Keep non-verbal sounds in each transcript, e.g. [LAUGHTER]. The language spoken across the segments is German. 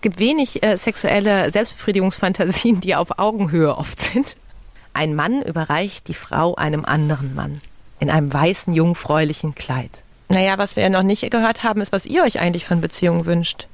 gibt wenig äh, sexuelle Selbstbefriedigungsfantasien, die auf Augenhöhe oft sind. Ein Mann überreicht die Frau einem anderen Mann in einem weißen, jungfräulichen Kleid. Naja, was wir ja noch nicht gehört haben, ist, was ihr euch eigentlich von Beziehungen wünscht.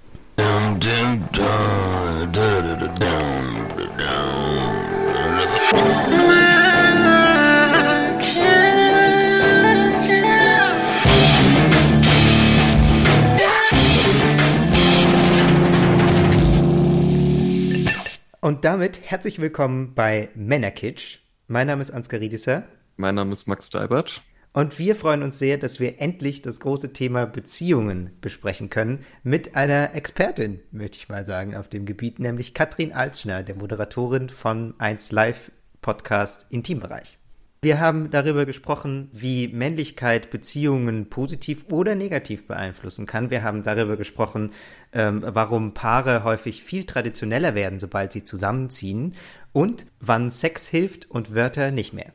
Und damit herzlich willkommen bei Männerkitsch. Mein Name ist Ansgar Riedisser. Mein Name ist Max Deibert. Und wir freuen uns sehr, dass wir endlich das große Thema Beziehungen besprechen können mit einer Expertin, möchte ich mal sagen, auf dem Gebiet, nämlich Katrin Alzschner, der Moderatorin von 1 Live Podcast Intimbereich. Wir haben darüber gesprochen, wie Männlichkeit Beziehungen positiv oder negativ beeinflussen kann. Wir haben darüber gesprochen, ähm, warum Paare häufig viel traditioneller werden, sobald sie zusammenziehen und wann Sex hilft und Wörter nicht mehr.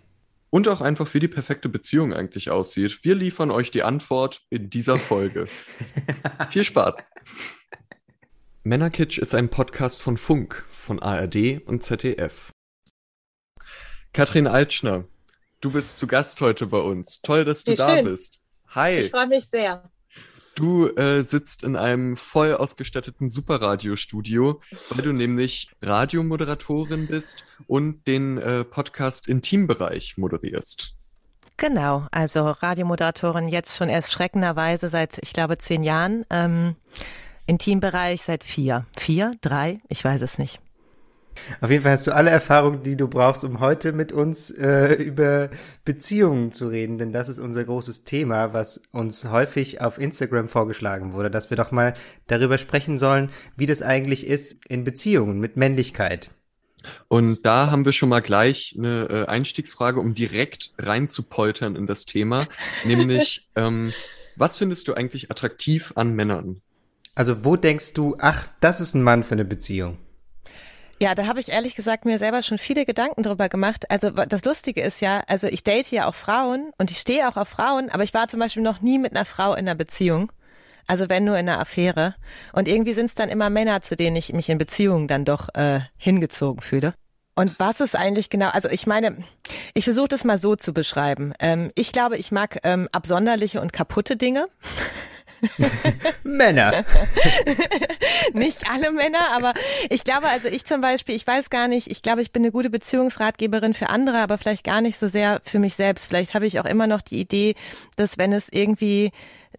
Und auch einfach, wie die perfekte Beziehung eigentlich aussieht. Wir liefern euch die Antwort in dieser Folge. [LAUGHS] Viel Spaß! Männerkitsch ist ein Podcast von Funk, von ARD und ZDF. Katrin Altschner, Du bist zu Gast heute bei uns. Toll, dass du Wie da schön. bist. Hi. Ich freue mich sehr. Du äh, sitzt in einem voll ausgestatteten Superradiostudio, weil du nämlich Radiomoderatorin bist und den äh, Podcast Intimbereich moderierst. Genau, also Radiomoderatorin jetzt schon erst schreckenderweise seit, ich glaube, zehn Jahren. Ähm, Intimbereich seit vier. Vier? Drei? Ich weiß es nicht. Auf jeden Fall hast du alle Erfahrungen, die du brauchst, um heute mit uns äh, über Beziehungen zu reden, denn das ist unser großes Thema, was uns häufig auf Instagram vorgeschlagen wurde, dass wir doch mal darüber sprechen sollen, wie das eigentlich ist in Beziehungen mit Männlichkeit. Und da haben wir schon mal gleich eine äh, Einstiegsfrage, um direkt reinzupoltern in das Thema, [LAUGHS] nämlich ähm, was findest du eigentlich attraktiv an Männern? Also wo denkst du, ach, das ist ein Mann für eine Beziehung? Ja, da habe ich ehrlich gesagt mir selber schon viele Gedanken drüber gemacht. Also das Lustige ist ja, also ich date ja auch Frauen und ich stehe auch auf Frauen, aber ich war zum Beispiel noch nie mit einer Frau in einer Beziehung. Also wenn nur in einer Affäre. Und irgendwie sind es dann immer Männer, zu denen ich mich in Beziehungen dann doch äh, hingezogen fühle. Und was ist eigentlich genau, also ich meine, ich versuche das mal so zu beschreiben. Ähm, ich glaube, ich mag ähm, absonderliche und kaputte Dinge. [LAUGHS] Männer. [LAUGHS] nicht alle Männer, aber ich glaube, also ich zum Beispiel, ich weiß gar nicht, ich glaube, ich bin eine gute Beziehungsratgeberin für andere, aber vielleicht gar nicht so sehr für mich selbst. Vielleicht habe ich auch immer noch die Idee, dass wenn es irgendwie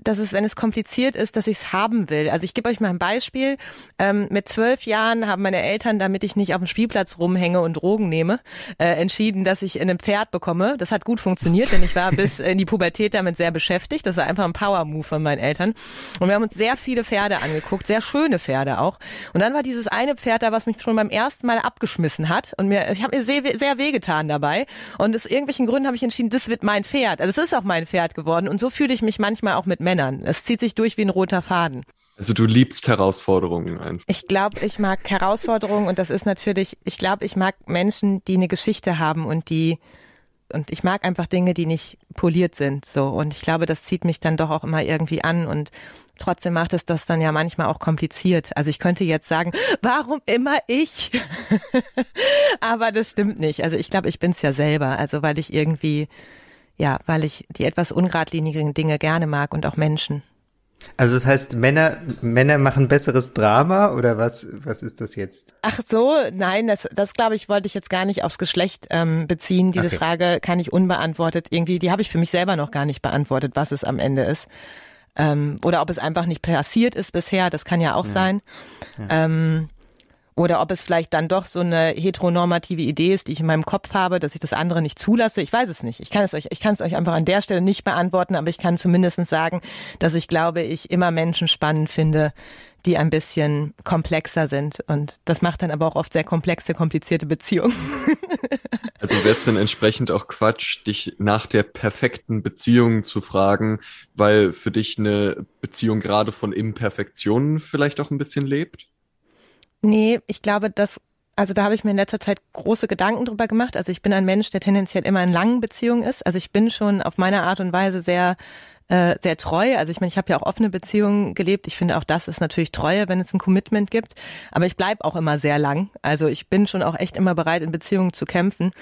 dass es, wenn es kompliziert ist, dass ich es haben will. Also ich gebe euch mal ein Beispiel. Ähm, mit zwölf Jahren haben meine Eltern, damit ich nicht auf dem Spielplatz rumhänge und Drogen nehme, äh, entschieden, dass ich in einem Pferd bekomme. Das hat gut funktioniert, denn ich war [LAUGHS] bis in die Pubertät damit sehr beschäftigt. Das war einfach ein Power-Move von meinen Eltern. Und wir haben uns sehr viele Pferde angeguckt, sehr schöne Pferde auch. Und dann war dieses eine Pferd da, was mich schon beim ersten Mal abgeschmissen hat. Und mir, ich habe mir sehr, sehr wehgetan dabei. Und aus irgendwelchen Gründen habe ich entschieden, das wird mein Pferd. Also es ist auch mein Pferd geworden. Und so fühle ich mich manchmal auch mit Männern. Es zieht sich durch wie ein roter Faden. Also du liebst Herausforderungen einfach. Ich glaube, ich mag Herausforderungen und das ist natürlich, ich glaube, ich mag Menschen, die eine Geschichte haben und die und ich mag einfach Dinge, die nicht poliert sind, so und ich glaube, das zieht mich dann doch auch immer irgendwie an und trotzdem macht es das dann ja manchmal auch kompliziert. Also ich könnte jetzt sagen, warum immer ich? [LAUGHS] Aber das stimmt nicht. Also ich glaube, ich bin's ja selber, also weil ich irgendwie ja, weil ich die etwas ungradlinigen Dinge gerne mag und auch Menschen. Also das heißt, Männer, Männer machen besseres Drama oder was, was ist das jetzt? Ach so, nein, das, das glaube ich, wollte ich jetzt gar nicht aufs Geschlecht ähm, beziehen. Diese okay. Frage kann ich unbeantwortet irgendwie, die habe ich für mich selber noch gar nicht beantwortet, was es am Ende ist. Ähm, oder ob es einfach nicht passiert ist bisher, das kann ja auch ja. sein. Ja. Ähm, oder ob es vielleicht dann doch so eine heteronormative Idee ist, die ich in meinem Kopf habe, dass ich das andere nicht zulasse. Ich weiß es nicht. Ich kann es euch, ich kann es euch einfach an der Stelle nicht beantworten, aber ich kann zumindest sagen, dass ich glaube, ich immer Menschen spannend finde, die ein bisschen komplexer sind. Und das macht dann aber auch oft sehr komplexe, komplizierte Beziehungen. [LAUGHS] Also wäre es dann entsprechend auch Quatsch, dich nach der perfekten Beziehung zu fragen, weil für dich eine Beziehung gerade von Imperfektionen vielleicht auch ein bisschen lebt? Nee, ich glaube, dass, also da habe ich mir in letzter Zeit große Gedanken drüber gemacht. Also ich bin ein Mensch, der tendenziell immer in langen Beziehungen ist. Also ich bin schon auf meine Art und Weise sehr äh, sehr treu. Also ich meine, ich habe ja auch offene Beziehungen gelebt. Ich finde auch das ist natürlich Treue, wenn es ein Commitment gibt. Aber ich bleib auch immer sehr lang. Also ich bin schon auch echt immer bereit, in Beziehungen zu kämpfen.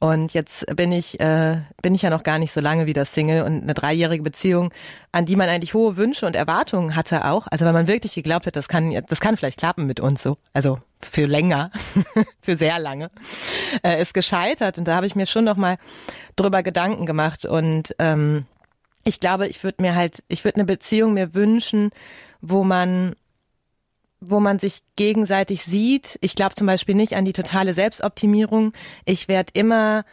Und jetzt bin ich, äh, bin ich ja noch gar nicht so lange wieder Single und eine dreijährige Beziehung, an die man eigentlich hohe Wünsche und Erwartungen hatte auch. Also weil man wirklich geglaubt hat, das kann, das kann vielleicht klappen mit uns so. Also für länger, [LAUGHS] für sehr lange, äh, ist gescheitert. Und da habe ich mir schon noch mal drüber Gedanken gemacht. Und ähm, ich glaube, ich würde mir halt, ich würde eine Beziehung mir wünschen, wo man wo man sich gegenseitig sieht. Ich glaube zum Beispiel nicht an die totale Selbstoptimierung. Ich werde immer,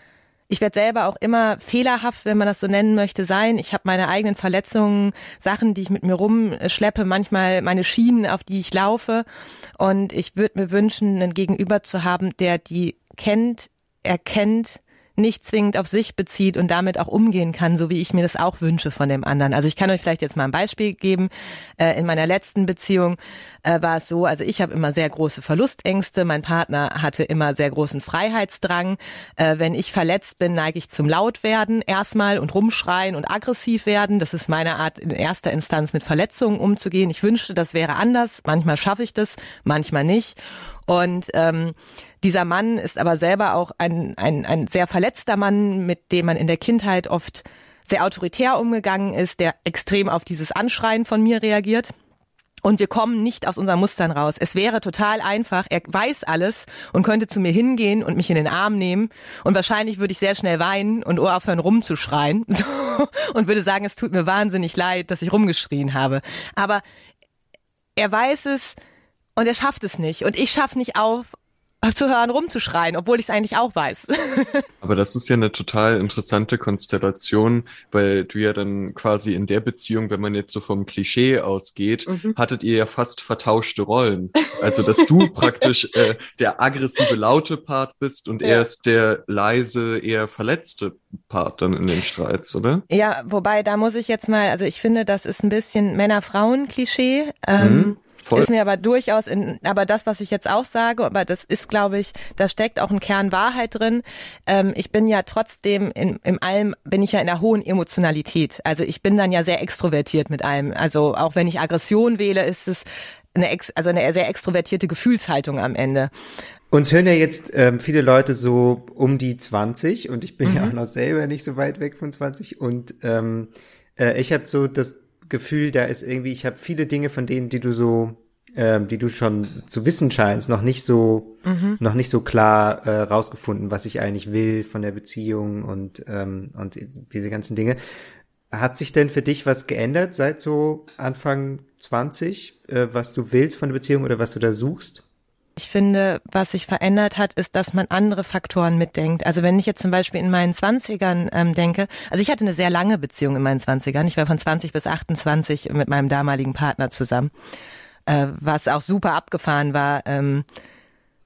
ich werde selber auch immer fehlerhaft, wenn man das so nennen möchte, sein. Ich habe meine eigenen Verletzungen, Sachen, die ich mit mir rumschleppe, manchmal meine Schienen, auf die ich laufe. Und ich würde mir wünschen, einen Gegenüber zu haben, der die kennt, erkennt, nicht zwingend auf sich bezieht und damit auch umgehen kann, so wie ich mir das auch wünsche von dem anderen. Also ich kann euch vielleicht jetzt mal ein Beispiel geben. Äh, in meiner letzten Beziehung äh, war es so, also ich habe immer sehr große Verlustängste, mein Partner hatte immer sehr großen Freiheitsdrang. Äh, wenn ich verletzt bin, neige ich zum Lautwerden erstmal und rumschreien und aggressiv werden. Das ist meine Art, in erster Instanz mit Verletzungen umzugehen. Ich wünschte, das wäre anders. Manchmal schaffe ich das, manchmal nicht. Und ähm, dieser Mann ist aber selber auch ein, ein, ein sehr verletzter Mann, mit dem man in der Kindheit oft sehr autoritär umgegangen ist, der extrem auf dieses Anschreien von mir reagiert. Und wir kommen nicht aus unseren Mustern raus. Es wäre total einfach. Er weiß alles und könnte zu mir hingehen und mich in den Arm nehmen. Und wahrscheinlich würde ich sehr schnell weinen und aufhören rumzuschreien. [LAUGHS] So, und würde sagen, es tut mir wahnsinnig leid, dass ich rumgeschrien habe. Aber er weiß es und er schafft es nicht. Und ich schaffe nicht auf, zu hören, rumzuschreien, obwohl ich es eigentlich auch weiß. [LAUGHS] Aber das ist ja eine total interessante Konstellation, weil du ja dann quasi in der Beziehung, wenn man jetzt so vom Klischee ausgeht, mhm. hattet ihr ja fast vertauschte Rollen. Also, dass du [LAUGHS] praktisch äh, der aggressive, laute Part bist und ja. er ist der leise, eher verletzte Part dann in den Streits, oder? Ja, wobei, da muss ich jetzt mal, also ich finde, das ist ein bisschen Männer-Frauen-Klischee. Ähm, mhm. Voll. Ist mir aber durchaus in, aber das, was ich jetzt auch sage, aber das ist, glaube ich, da steckt auch ein Kern Wahrheit drin. Ähm, ich bin ja trotzdem in, in allem, bin ich ja in einer hohen Emotionalität. Also ich bin dann ja sehr extrovertiert mit allem. Also auch wenn ich Aggression wähle, ist es eine, ex, also eine sehr extrovertierte Gefühlshaltung am Ende. Uns hören ja jetzt ähm, viele Leute so um die 20 und ich bin mhm. ja auch noch selber nicht so weit weg von 20 und ähm, äh, ich habe so das Gefühl, da ist irgendwie, ich habe viele Dinge von denen, die du so, ähm, die du schon zu wissen scheinst, noch nicht so, mhm. noch nicht so klar äh, rausgefunden, was ich eigentlich will von der Beziehung und ähm, und diese ganzen Dinge. Hat sich denn für dich was geändert seit so Anfang 20, äh, was du willst von der Beziehung oder was du da suchst? Ich finde, was sich verändert hat, ist, dass man andere Faktoren mitdenkt. Also wenn ich jetzt zum Beispiel in meinen Zwanzigern ähm, denke, also ich hatte eine sehr lange Beziehung in meinen Zwanzigern. Ich war von 20 bis 28 mit meinem damaligen Partner zusammen, äh, was auch super abgefahren war. Ähm,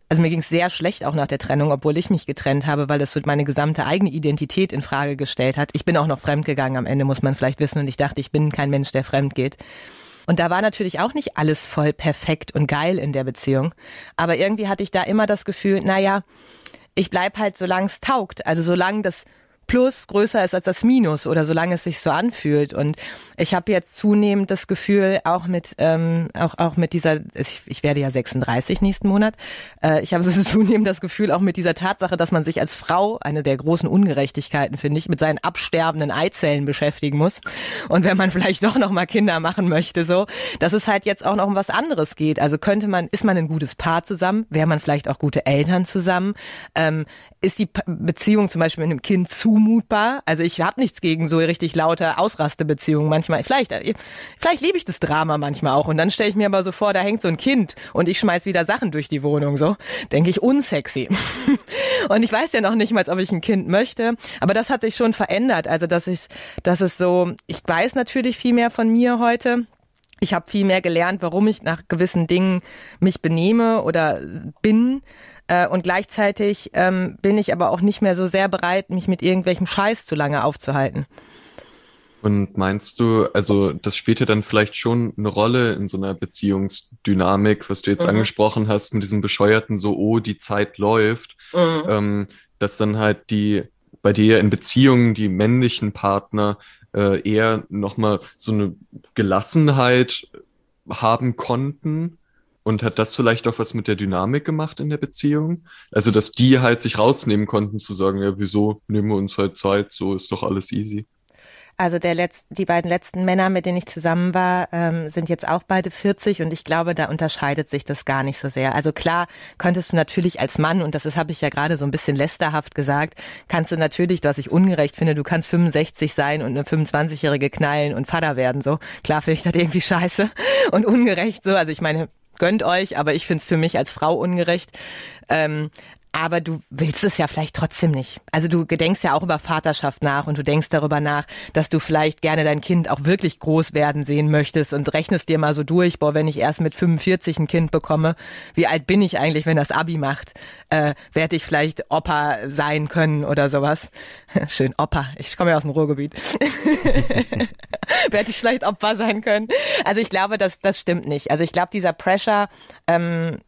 also mir ging es sehr schlecht auch nach der Trennung, obwohl ich mich getrennt habe, weil das so meine gesamte eigene Identität in Frage gestellt hat. Ich bin auch noch fremd gegangen am Ende, muss man vielleicht wissen, und ich dachte, ich bin kein Mensch, der fremd geht. Und da war natürlich auch nicht alles voll perfekt und geil in der Beziehung. Aber irgendwie hatte ich da immer das Gefühl, naja, ich bleib halt, solange es taugt. Also solange das Plus größer ist als das Minus oder solange es sich so anfühlt. Und ich habe jetzt zunehmend das Gefühl, auch mit ähm, auch auch mit dieser, ich, ich werde ja 36 nächsten Monat, äh, ich habe so [LAUGHS] zunehmend das Gefühl, auch mit dieser Tatsache, dass man sich als Frau, eine der großen Ungerechtigkeiten, finde ich, mit seinen absterbenden Eizellen beschäftigen muss. Und wenn man vielleicht doch noch mal Kinder machen möchte, so, dass es halt jetzt auch noch um was anderes geht. Also könnte man, ist man ein gutes Paar zusammen, wäre man vielleicht auch gute Eltern zusammen, ähm, ist die Beziehung zum Beispiel mit einem Kind zumutbar? Also ich habe nichts gegen so richtig laute Ausrastebeziehungen manchmal. Vielleicht, äh, vielleicht liebe ich das Drama manchmal auch. Und dann stelle ich mir aber so vor, da hängt so ein Kind und ich schmeiß wieder Sachen durch die Wohnung. So denke ich unsexy. [LAUGHS] und ich weiß ja noch nicht mal, ob ich ein Kind möchte. Aber das hat sich schon verändert. Also dass ich, dass es so, ich weiß natürlich viel mehr von mir heute. Ich habe viel mehr gelernt, warum ich nach gewissen Dingen mich benehme oder bin. Äh, und gleichzeitig ähm, bin ich aber auch nicht mehr so sehr bereit, mich mit irgendwelchem Scheiß zu lange aufzuhalten. Und meinst du, also das spielt ja dann vielleicht schon eine Rolle in so einer Beziehungsdynamik, was du jetzt mhm. angesprochen hast, mit diesem bescheuerten so, oh, die Zeit läuft, mhm. ähm, dass dann halt die bei dir in Beziehungen die männlichen Partner äh, eher nochmal so eine Gelassenheit haben konnten? Und hat das vielleicht auch was mit der Dynamik gemacht in der Beziehung? Also, dass die halt sich rausnehmen konnten, zu sagen, ja, wieso nehmen wir uns halt Zeit, so ist doch alles easy. Also der Letz die beiden letzten Männer, mit denen ich zusammen war, ähm, sind jetzt auch beide 40 und ich glaube, da unterscheidet sich das gar nicht so sehr. Also klar, könntest du natürlich als Mann, und das habe ich ja gerade so ein bisschen lästerhaft gesagt, kannst du natürlich, was ich ungerecht finde, du kannst 65 sein und eine 25-Jährige knallen und Vater werden, so. Klar finde ich das irgendwie scheiße und ungerecht, so. Also ich meine, gönnt euch, aber ich finde es für mich als Frau ungerecht. Ähm, aber du willst es ja vielleicht trotzdem nicht. Also du gedenkst ja auch über Vaterschaft nach und du denkst darüber nach, dass du vielleicht gerne dein Kind auch wirklich groß werden sehen möchtest und rechnest dir mal so durch, boah, wenn ich erst mit 45 ein Kind bekomme, wie alt bin ich eigentlich, wenn das Abi macht? Äh, werde ich vielleicht Opa sein können oder sowas? [LAUGHS] Schön, Opa. Ich komme ja aus dem Ruhrgebiet. [LAUGHS] werde ich vielleicht Opa sein können? Also ich glaube, das, das stimmt nicht. Also ich glaube, dieser Pressure ähm,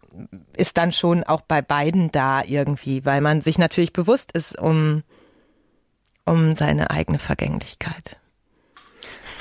ist dann schon auch bei beiden da irgendwie, weil man sich natürlich bewusst ist um, um seine eigene Vergänglichkeit.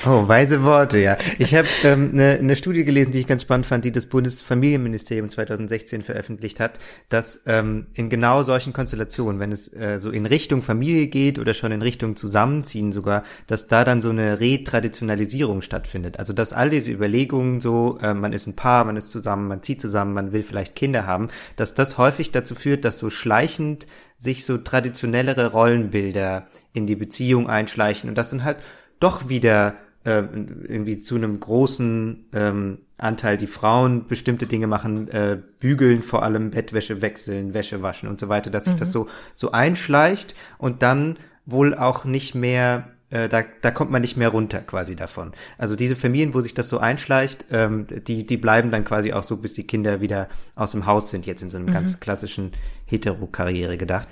Oh, weise Worte, ja. Ich habe ähm, eine ne Studie gelesen, die ich ganz spannend fand, die das Bundesfamilienministerium 2016 veröffentlicht hat, dass ähm, in genau solchen Konstellationen, wenn es äh, so in Richtung Familie geht oder schon in Richtung Zusammenziehen sogar, dass da dann so eine Retraditionalisierung stattfindet. Also dass all diese Überlegungen so, äh, man ist ein Paar, man ist zusammen, man zieht zusammen, man will vielleicht Kinder haben, dass das häufig dazu führt, dass so schleichend sich so traditionellere Rollenbilder in die Beziehung einschleichen und das sind halt doch wieder äh, irgendwie zu einem großen ähm, Anteil die Frauen bestimmte Dinge machen, äh, bügeln, vor allem Bettwäsche wechseln, Wäsche waschen und so weiter, dass sich mhm. das so so einschleicht und dann wohl auch nicht mehr äh, da, da kommt man nicht mehr runter quasi davon. Also diese Familien, wo sich das so einschleicht, ähm, die, die bleiben dann quasi auch so, bis die Kinder wieder aus dem Haus sind, jetzt in so einem mhm. ganz klassischen Hetero-Karriere gedacht.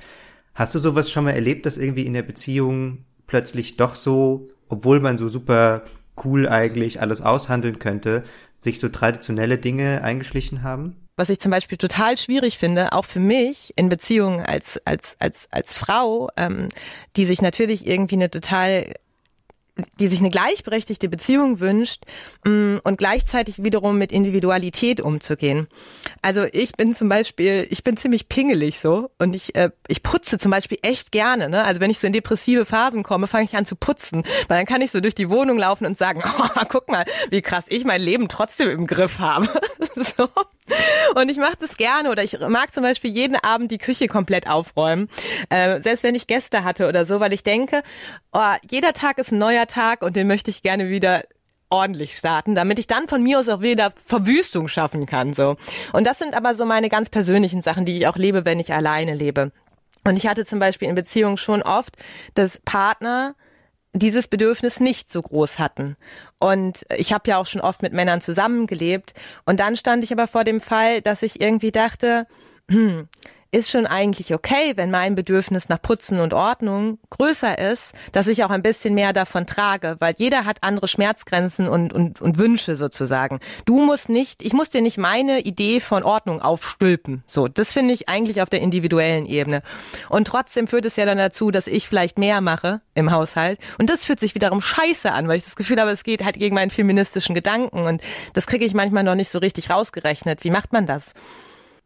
Hast du sowas schon mal erlebt, dass irgendwie in der Beziehung plötzlich doch so obwohl man so super cool eigentlich alles aushandeln könnte, sich so traditionelle Dinge eingeschlichen haben? Was ich zum Beispiel total schwierig finde, auch für mich in Beziehungen als als als als Frau, ähm, die sich natürlich irgendwie eine total die sich eine gleichberechtigte Beziehung wünscht mm, und gleichzeitig wiederum mit Individualität umzugehen. Also ich bin zum Beispiel, ich bin ziemlich pingelig so und ich, äh, ich putze zum Beispiel echt gerne. Ne? Also wenn ich so in depressive Phasen komme, fange ich an zu putzen, weil dann kann ich so durch die Wohnung laufen und sagen, [LAUGHS] oh, guck mal, wie krass ich mein Leben trotzdem im Griff habe. [LAUGHS] so. Und ich mache das gerne oder ich mag zum Beispiel jeden Abend die Küche komplett aufräumen, äh, selbst wenn ich Gäste hatte oder so, weil ich denke, oh, jeder Tag ist ein neuer Tag und den möchte ich gerne wieder ordentlich starten, damit ich dann von mir aus auch wieder Verwüstung schaffen kann. So. Und das sind aber so meine ganz persönlichen Sachen, die ich auch lebe, wenn ich alleine lebe. Und ich hatte zum Beispiel in Beziehungen schon oft, dass Partner dieses Bedürfnis nicht so groß hatten. Und ich habe ja auch schon oft mit Männern zusammengelebt. Und dann stand ich aber vor dem Fall, dass ich irgendwie dachte, hm, ist schon eigentlich okay, wenn mein Bedürfnis nach Putzen und Ordnung größer ist, dass ich auch ein bisschen mehr davon trage, weil jeder hat andere Schmerzgrenzen und, und, und Wünsche sozusagen. Du musst nicht, ich muss dir nicht meine Idee von Ordnung aufstülpen. So, das finde ich eigentlich auf der individuellen Ebene. Und trotzdem führt es ja dann dazu, dass ich vielleicht mehr mache im Haushalt. Und das fühlt sich wiederum scheiße an, weil ich das Gefühl habe, es geht halt gegen meinen feministischen Gedanken. Und das kriege ich manchmal noch nicht so richtig rausgerechnet. Wie macht man das?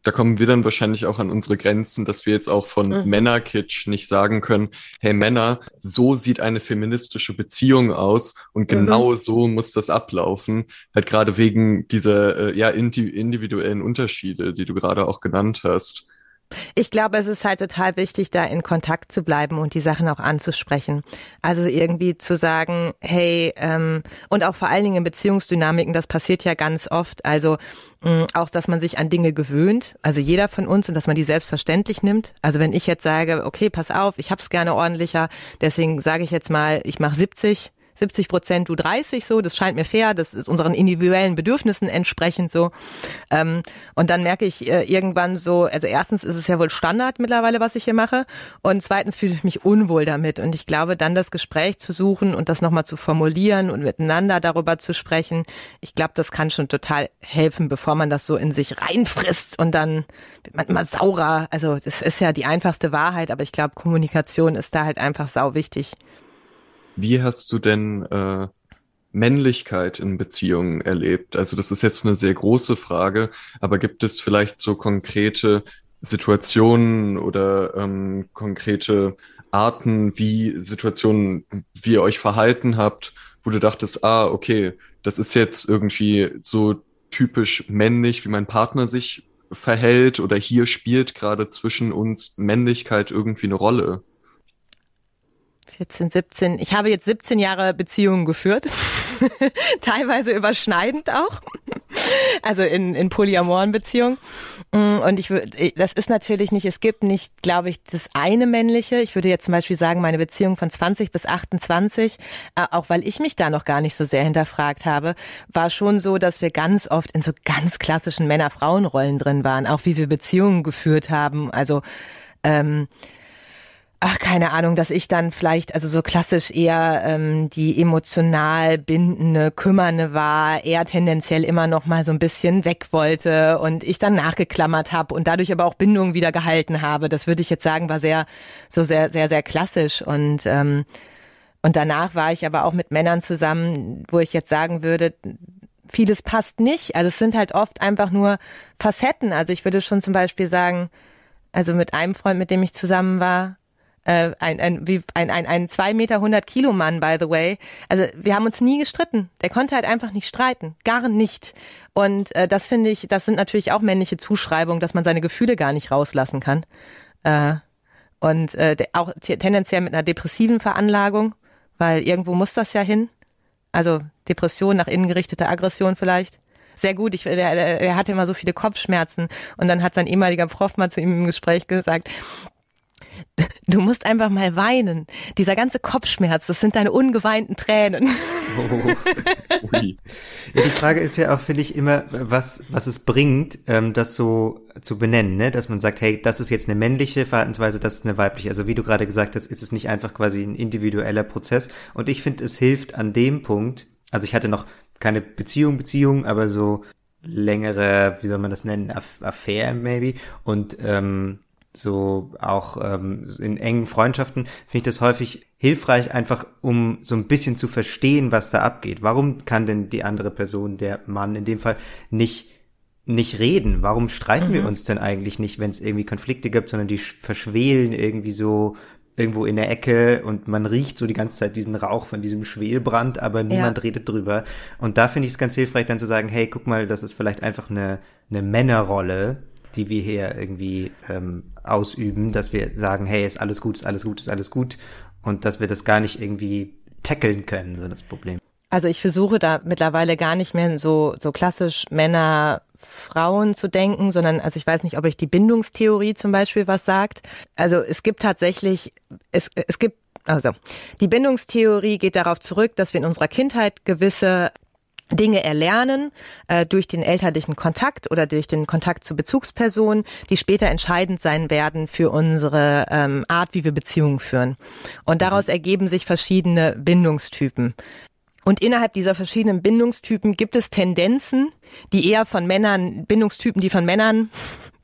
Da kommen wir dann wahrscheinlich auch an unsere Grenzen, dass wir jetzt auch von mhm. Männerkitsch nicht sagen können, hey Männer, so sieht eine feministische Beziehung aus und mhm. genau mhm. so muss das ablaufen. Halt gerade wegen dieser äh, ja individuellen Unterschiede, die du gerade auch genannt hast. Ich glaube, es ist halt total wichtig, da in Kontakt zu bleiben und die Sachen auch anzusprechen. Also irgendwie zu sagen, hey, ähm, und auch vor allen Dingen in Beziehungsdynamiken, das passiert ja ganz oft. Also mh, auch, dass man sich an Dinge gewöhnt, also jeder von uns, und dass man die selbstverständlich nimmt. Also wenn ich jetzt sage, okay, pass auf, ich hab's gerne ordentlicher, deswegen sage ich jetzt mal, ich mache 70 70 Prozent, du 30 so, das scheint mir fair, das ist unseren individuellen Bedürfnissen entsprechend so. Ähm, und dann merke ich äh, irgendwann so, also erstens ist es ja wohl Standard mittlerweile, was ich hier mache. Und zweitens fühle ich mich unwohl damit. Und ich glaube, dann das Gespräch zu suchen und das nochmal zu formulieren und miteinander darüber zu sprechen, ich glaube, das kann schon total helfen, bevor man das so in sich reinfrisst und dann wird man immer saurer. Also das ist ja die einfachste Wahrheit, aber ich glaube, Kommunikation ist da halt einfach sau wichtig. Wie hast du denn äh, Männlichkeit in Beziehungen erlebt? Also das ist jetzt eine sehr große Frage, aber gibt es vielleicht so konkrete Situationen oder ähm, konkrete Arten, wie Situationen, wie ihr euch verhalten habt, wo du dachtest, ah, okay, das ist jetzt irgendwie so typisch männlich, wie mein Partner sich verhält oder hier spielt gerade zwischen uns Männlichkeit irgendwie eine Rolle? 14, 17. Ich habe jetzt 17 Jahre Beziehungen geführt. [LAUGHS] Teilweise überschneidend auch. Also in, in polyamoren Beziehungen. Mm, und ich würde, das ist natürlich nicht, es gibt nicht, glaube ich, das eine männliche. Ich würde jetzt zum Beispiel sagen, meine Beziehung von 20 bis 28, äh, auch weil ich mich da noch gar nicht so sehr hinterfragt habe, war schon so, dass wir ganz oft in so ganz klassischen Männer-Frauen-Rollen drin waren, auch wie wir Beziehungen geführt haben. Also ähm, ach, keine Ahnung, dass ich dann vielleicht, also so klassisch eher ähm, die emotional bindende, kümmernde war, eher tendenziell immer noch mal so ein bisschen weg wollte und ich dann nachgeklammert habe und dadurch aber auch Bindungen wieder gehalten habe. Das würde ich jetzt sagen, war sehr, so sehr, sehr, sehr klassisch und ähm, und danach war ich aber auch mit Männern zusammen, wo ich jetzt sagen würde, vieles passt nicht. Also es sind halt oft einfach nur Facetten. Also ich würde schon zum Beispiel sagen, also mit einem Freund, mit dem ich zusammen war, äh, ein, ein, wie, ein, ein, ein zwei Meter 100 Kilo Mann, by the way. Also wir haben uns nie gestritten. Der konnte halt einfach nicht streiten. Gar nicht. Und äh, das finde ich, das sind natürlich auch männliche Zuschreibungen, dass man seine Gefühle gar nicht rauslassen kann. Äh, und äh, auch tendenziell mit einer depressiven Veranlagung, weil irgendwo muss das ja hin. Also Depression nach innen gerichtete Aggression vielleicht sehr gut. Ich, er, er hatte immer so viele Kopfschmerzen und dann hat sein ehemaliger Prof mal zu ihm im Gespräch gesagt, Du musst einfach mal weinen. Dieser ganze Kopfschmerz, das sind deine ungeweinten Tränen. Oh. [LAUGHS] ja, die Frage ist ja auch, finde ich, immer, was, was es bringt, ähm, das so zu benennen, ne? dass man sagt, hey, das ist jetzt eine männliche Verhaltensweise, das ist eine weibliche. Also wie du gerade gesagt hast, ist es nicht einfach quasi ein individueller Prozess. Und ich finde, es hilft an dem Punkt, also ich hatte noch keine Beziehung, Beziehung, aber so längere, wie soll man das nennen, Affair maybe. Und ähm, so auch ähm, in engen Freundschaften finde ich das häufig hilfreich, einfach um so ein bisschen zu verstehen, was da abgeht. Warum kann denn die andere Person, der Mann in dem Fall, nicht nicht reden? Warum streiten mhm. wir uns denn eigentlich nicht, wenn es irgendwie Konflikte gibt, sondern die verschwelen irgendwie so irgendwo in der Ecke und man riecht so die ganze Zeit diesen Rauch von diesem Schwelbrand, aber niemand ja. redet drüber. Und da finde ich es ganz hilfreich, dann zu sagen, hey, guck mal, das ist vielleicht einfach eine, eine Männerrolle, die wir hier irgendwie ähm, ausüben, dass wir sagen, hey, ist alles gut, ist alles gut, ist alles gut und dass wir das gar nicht irgendwie tackeln können, so das Problem. Also ich versuche da mittlerweile gar nicht mehr so, so klassisch Männer, Frauen zu denken, sondern also ich weiß nicht, ob euch die Bindungstheorie zum Beispiel was sagt. Also es gibt tatsächlich, es, es gibt also, die Bindungstheorie geht darauf zurück, dass wir in unserer Kindheit gewisse Dinge erlernen äh, durch den elterlichen Kontakt oder durch den Kontakt zu Bezugspersonen, die später entscheidend sein werden für unsere ähm, Art, wie wir Beziehungen führen. Und daraus mhm. ergeben sich verschiedene Bindungstypen. Und innerhalb dieser verschiedenen Bindungstypen gibt es Tendenzen, die eher von Männern, Bindungstypen, die von Männern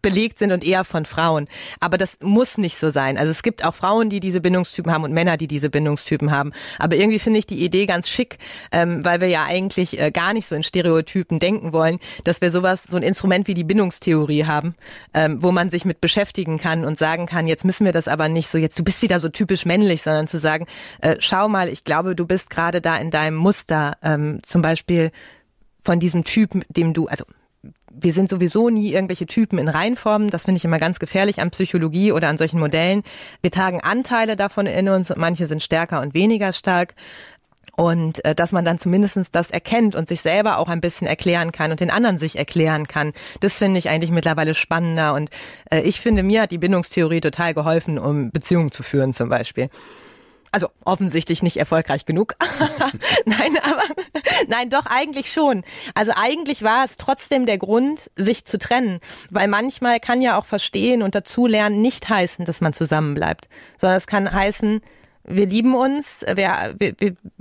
belegt sind und eher von Frauen. Aber das muss nicht so sein. Also es gibt auch Frauen, die diese Bindungstypen haben und Männer, die diese Bindungstypen haben. Aber irgendwie finde ich die Idee ganz schick, ähm, weil wir ja eigentlich äh, gar nicht so in Stereotypen denken wollen, dass wir sowas, so ein Instrument wie die Bindungstheorie haben, ähm, wo man sich mit beschäftigen kann und sagen kann, jetzt müssen wir das aber nicht so, jetzt du bist wieder so typisch männlich, sondern zu sagen, äh, schau mal, ich glaube, du bist gerade da in deinem Muster, ähm, zum Beispiel von diesem Typ, dem du, also wir sind sowieso nie irgendwelche Typen in Reinformen. Das finde ich immer ganz gefährlich an Psychologie oder an solchen Modellen. Wir tragen Anteile davon in uns. Manche sind stärker und weniger stark. Und äh, dass man dann zumindestens das erkennt und sich selber auch ein bisschen erklären kann und den anderen sich erklären kann, das finde ich eigentlich mittlerweile spannender. Und äh, ich finde, mir hat die Bindungstheorie total geholfen, um Beziehungen zu führen zum Beispiel. Also offensichtlich nicht erfolgreich genug. [LAUGHS] nein, aber nein, doch eigentlich schon. Also eigentlich war es trotzdem der Grund, sich zu trennen, weil manchmal kann ja auch verstehen und dazulernen nicht heißen, dass man zusammenbleibt, sondern es kann heißen, wir lieben uns, wir, wir,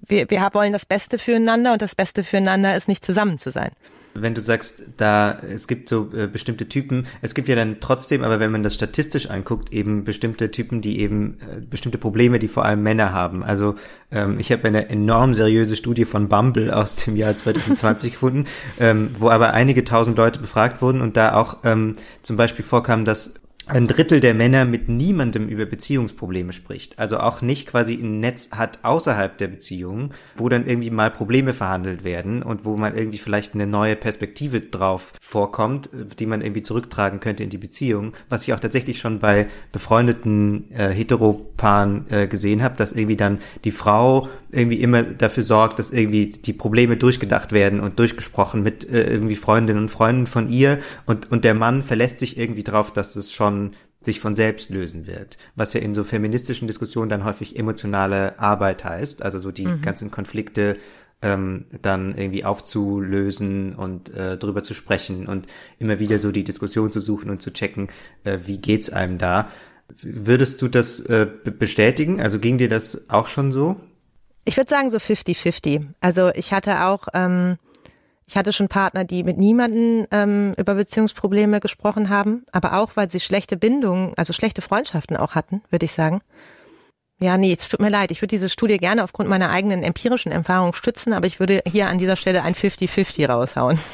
wir, wir wollen das Beste füreinander und das Beste füreinander ist nicht zusammen zu sein. Wenn du sagst, da es gibt so äh, bestimmte Typen, es gibt ja dann trotzdem, aber wenn man das statistisch anguckt, eben bestimmte Typen, die eben äh, bestimmte Probleme, die vor allem Männer haben. Also ähm, ich habe eine enorm seriöse Studie von Bumble aus dem Jahr 2020 [LAUGHS] gefunden, ähm, wo aber einige tausend Leute befragt wurden und da auch ähm, zum Beispiel vorkam, dass ein Drittel der Männer mit niemandem über Beziehungsprobleme spricht. Also auch nicht quasi ein Netz hat außerhalb der Beziehung, wo dann irgendwie mal Probleme verhandelt werden und wo man irgendwie vielleicht eine neue Perspektive drauf vorkommt, die man irgendwie zurücktragen könnte in die Beziehung. Was ich auch tatsächlich schon bei befreundeten äh, Heteropaaren äh, gesehen habe, dass irgendwie dann die Frau irgendwie immer dafür sorgt, dass irgendwie die Probleme durchgedacht werden und durchgesprochen mit äh, irgendwie Freundinnen und Freunden von ihr und, und der Mann verlässt sich irgendwie drauf, dass es schon von sich von selbst lösen wird, was ja in so feministischen Diskussionen dann häufig emotionale Arbeit heißt, also so die mhm. ganzen Konflikte ähm, dann irgendwie aufzulösen und äh, drüber zu sprechen und immer wieder so die Diskussion zu suchen und zu checken, äh, wie geht's einem da. Würdest du das äh, bestätigen? Also ging dir das auch schon so? Ich würde sagen so 50-50. Also ich hatte auch ähm, ich hatte schon Partner, die mit niemanden ähm, über Beziehungsprobleme gesprochen haben, aber auch, weil sie schlechte Bindungen, also schlechte Freundschaften auch hatten, würde ich sagen. Ja, nee, es tut mir leid. Ich würde diese Studie gerne aufgrund meiner eigenen empirischen Erfahrung stützen, aber ich würde hier an dieser Stelle ein 50-50 raushauen. [LAUGHS]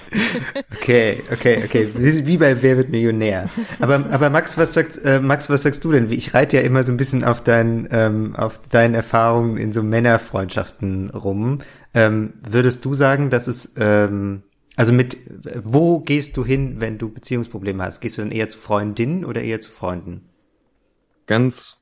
Okay, okay, okay. Wie bei Wer wird Millionär. Aber, aber Max, was sagst, äh, Max, was sagst du denn? Ich reite ja immer so ein bisschen auf deinen, ähm, auf deinen Erfahrungen in so Männerfreundschaften rum. Ähm, würdest du sagen, dass es, ähm, also mit, wo gehst du hin, wenn du Beziehungsprobleme hast? Gehst du dann eher zu Freundinnen oder eher zu Freunden? Ganz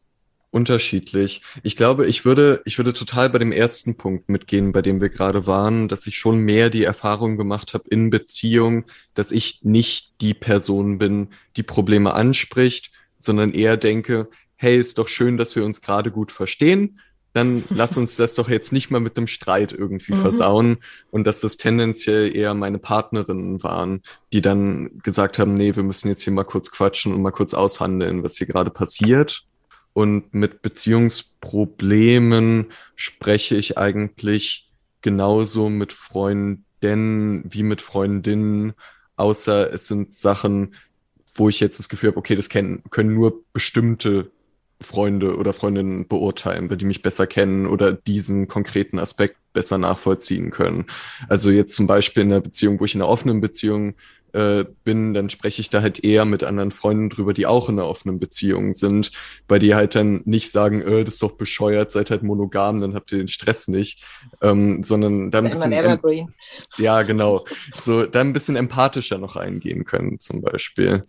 unterschiedlich. Ich glaube, ich würde, ich würde total bei dem ersten Punkt mitgehen, bei dem wir gerade waren, dass ich schon mehr die Erfahrung gemacht habe in Beziehung, dass ich nicht die Person bin, die Probleme anspricht, sondern eher denke, hey, ist doch schön, dass wir uns gerade gut verstehen. Dann [LAUGHS] lass uns das doch jetzt nicht mal mit einem Streit irgendwie mhm. versauen. Und dass das tendenziell eher meine Partnerinnen waren, die dann gesagt haben, nee, wir müssen jetzt hier mal kurz quatschen und mal kurz aushandeln, was hier gerade passiert. Und mit Beziehungsproblemen spreche ich eigentlich genauso mit Freunden wie mit Freundinnen, außer es sind Sachen, wo ich jetzt das Gefühl habe, okay, das kennen, können nur bestimmte Freunde oder Freundinnen beurteilen, weil die mich besser kennen oder diesen konkreten Aspekt besser nachvollziehen können. Also jetzt zum Beispiel in einer Beziehung, wo ich in einer offenen Beziehung äh, bin, dann spreche ich da halt eher mit anderen Freunden drüber, die auch in einer offenen Beziehung sind, bei die halt dann nicht sagen, äh, das ist doch bescheuert, seid halt monogam, dann habt ihr den Stress nicht, ähm, sondern dann ein bisschen, Evergreen. ja genau, so dann ein bisschen empathischer noch eingehen können zum Beispiel.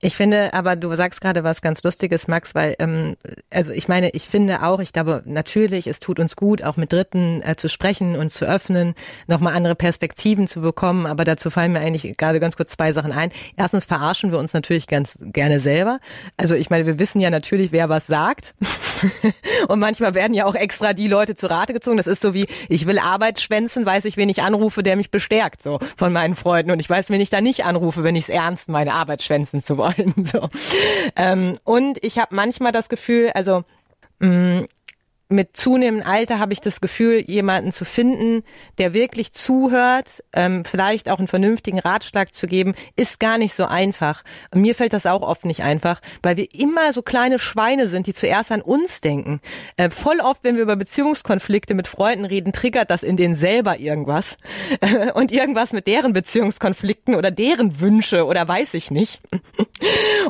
Ich finde, aber du sagst gerade was ganz Lustiges, Max, weil, ähm, also ich meine, ich finde auch, ich glaube natürlich, es tut uns gut, auch mit Dritten äh, zu sprechen und zu öffnen, nochmal andere Perspektiven zu bekommen, aber dazu fallen mir eigentlich gerade ganz kurz zwei Sachen ein. Erstens verarschen wir uns natürlich ganz gerne selber. Also ich meine, wir wissen ja natürlich, wer was sagt. [LAUGHS] [LAUGHS] und manchmal werden ja auch extra die Leute zu Rate gezogen. Das ist so wie, ich will Arbeit schwänzen, weiß ich, wen ich anrufe, der mich bestärkt, so von meinen Freunden. Und ich weiß, wen ich da nicht anrufe, wenn ich es ernst meine, Arbeit schwänzen zu wollen. [LAUGHS] So. Ähm, und ich habe manchmal das Gefühl, also mh, mm, mit zunehmendem Alter habe ich das Gefühl, jemanden zu finden, der wirklich zuhört, ähm, vielleicht auch einen vernünftigen Ratschlag zu geben, ist gar nicht so einfach. Mir fällt das auch oft nicht einfach, weil wir immer so kleine Schweine sind, die zuerst an uns denken. Äh, voll oft, wenn wir über Beziehungskonflikte mit Freunden reden, triggert das in denen selber irgendwas. [LAUGHS] und irgendwas mit deren Beziehungskonflikten oder deren Wünsche oder weiß ich nicht.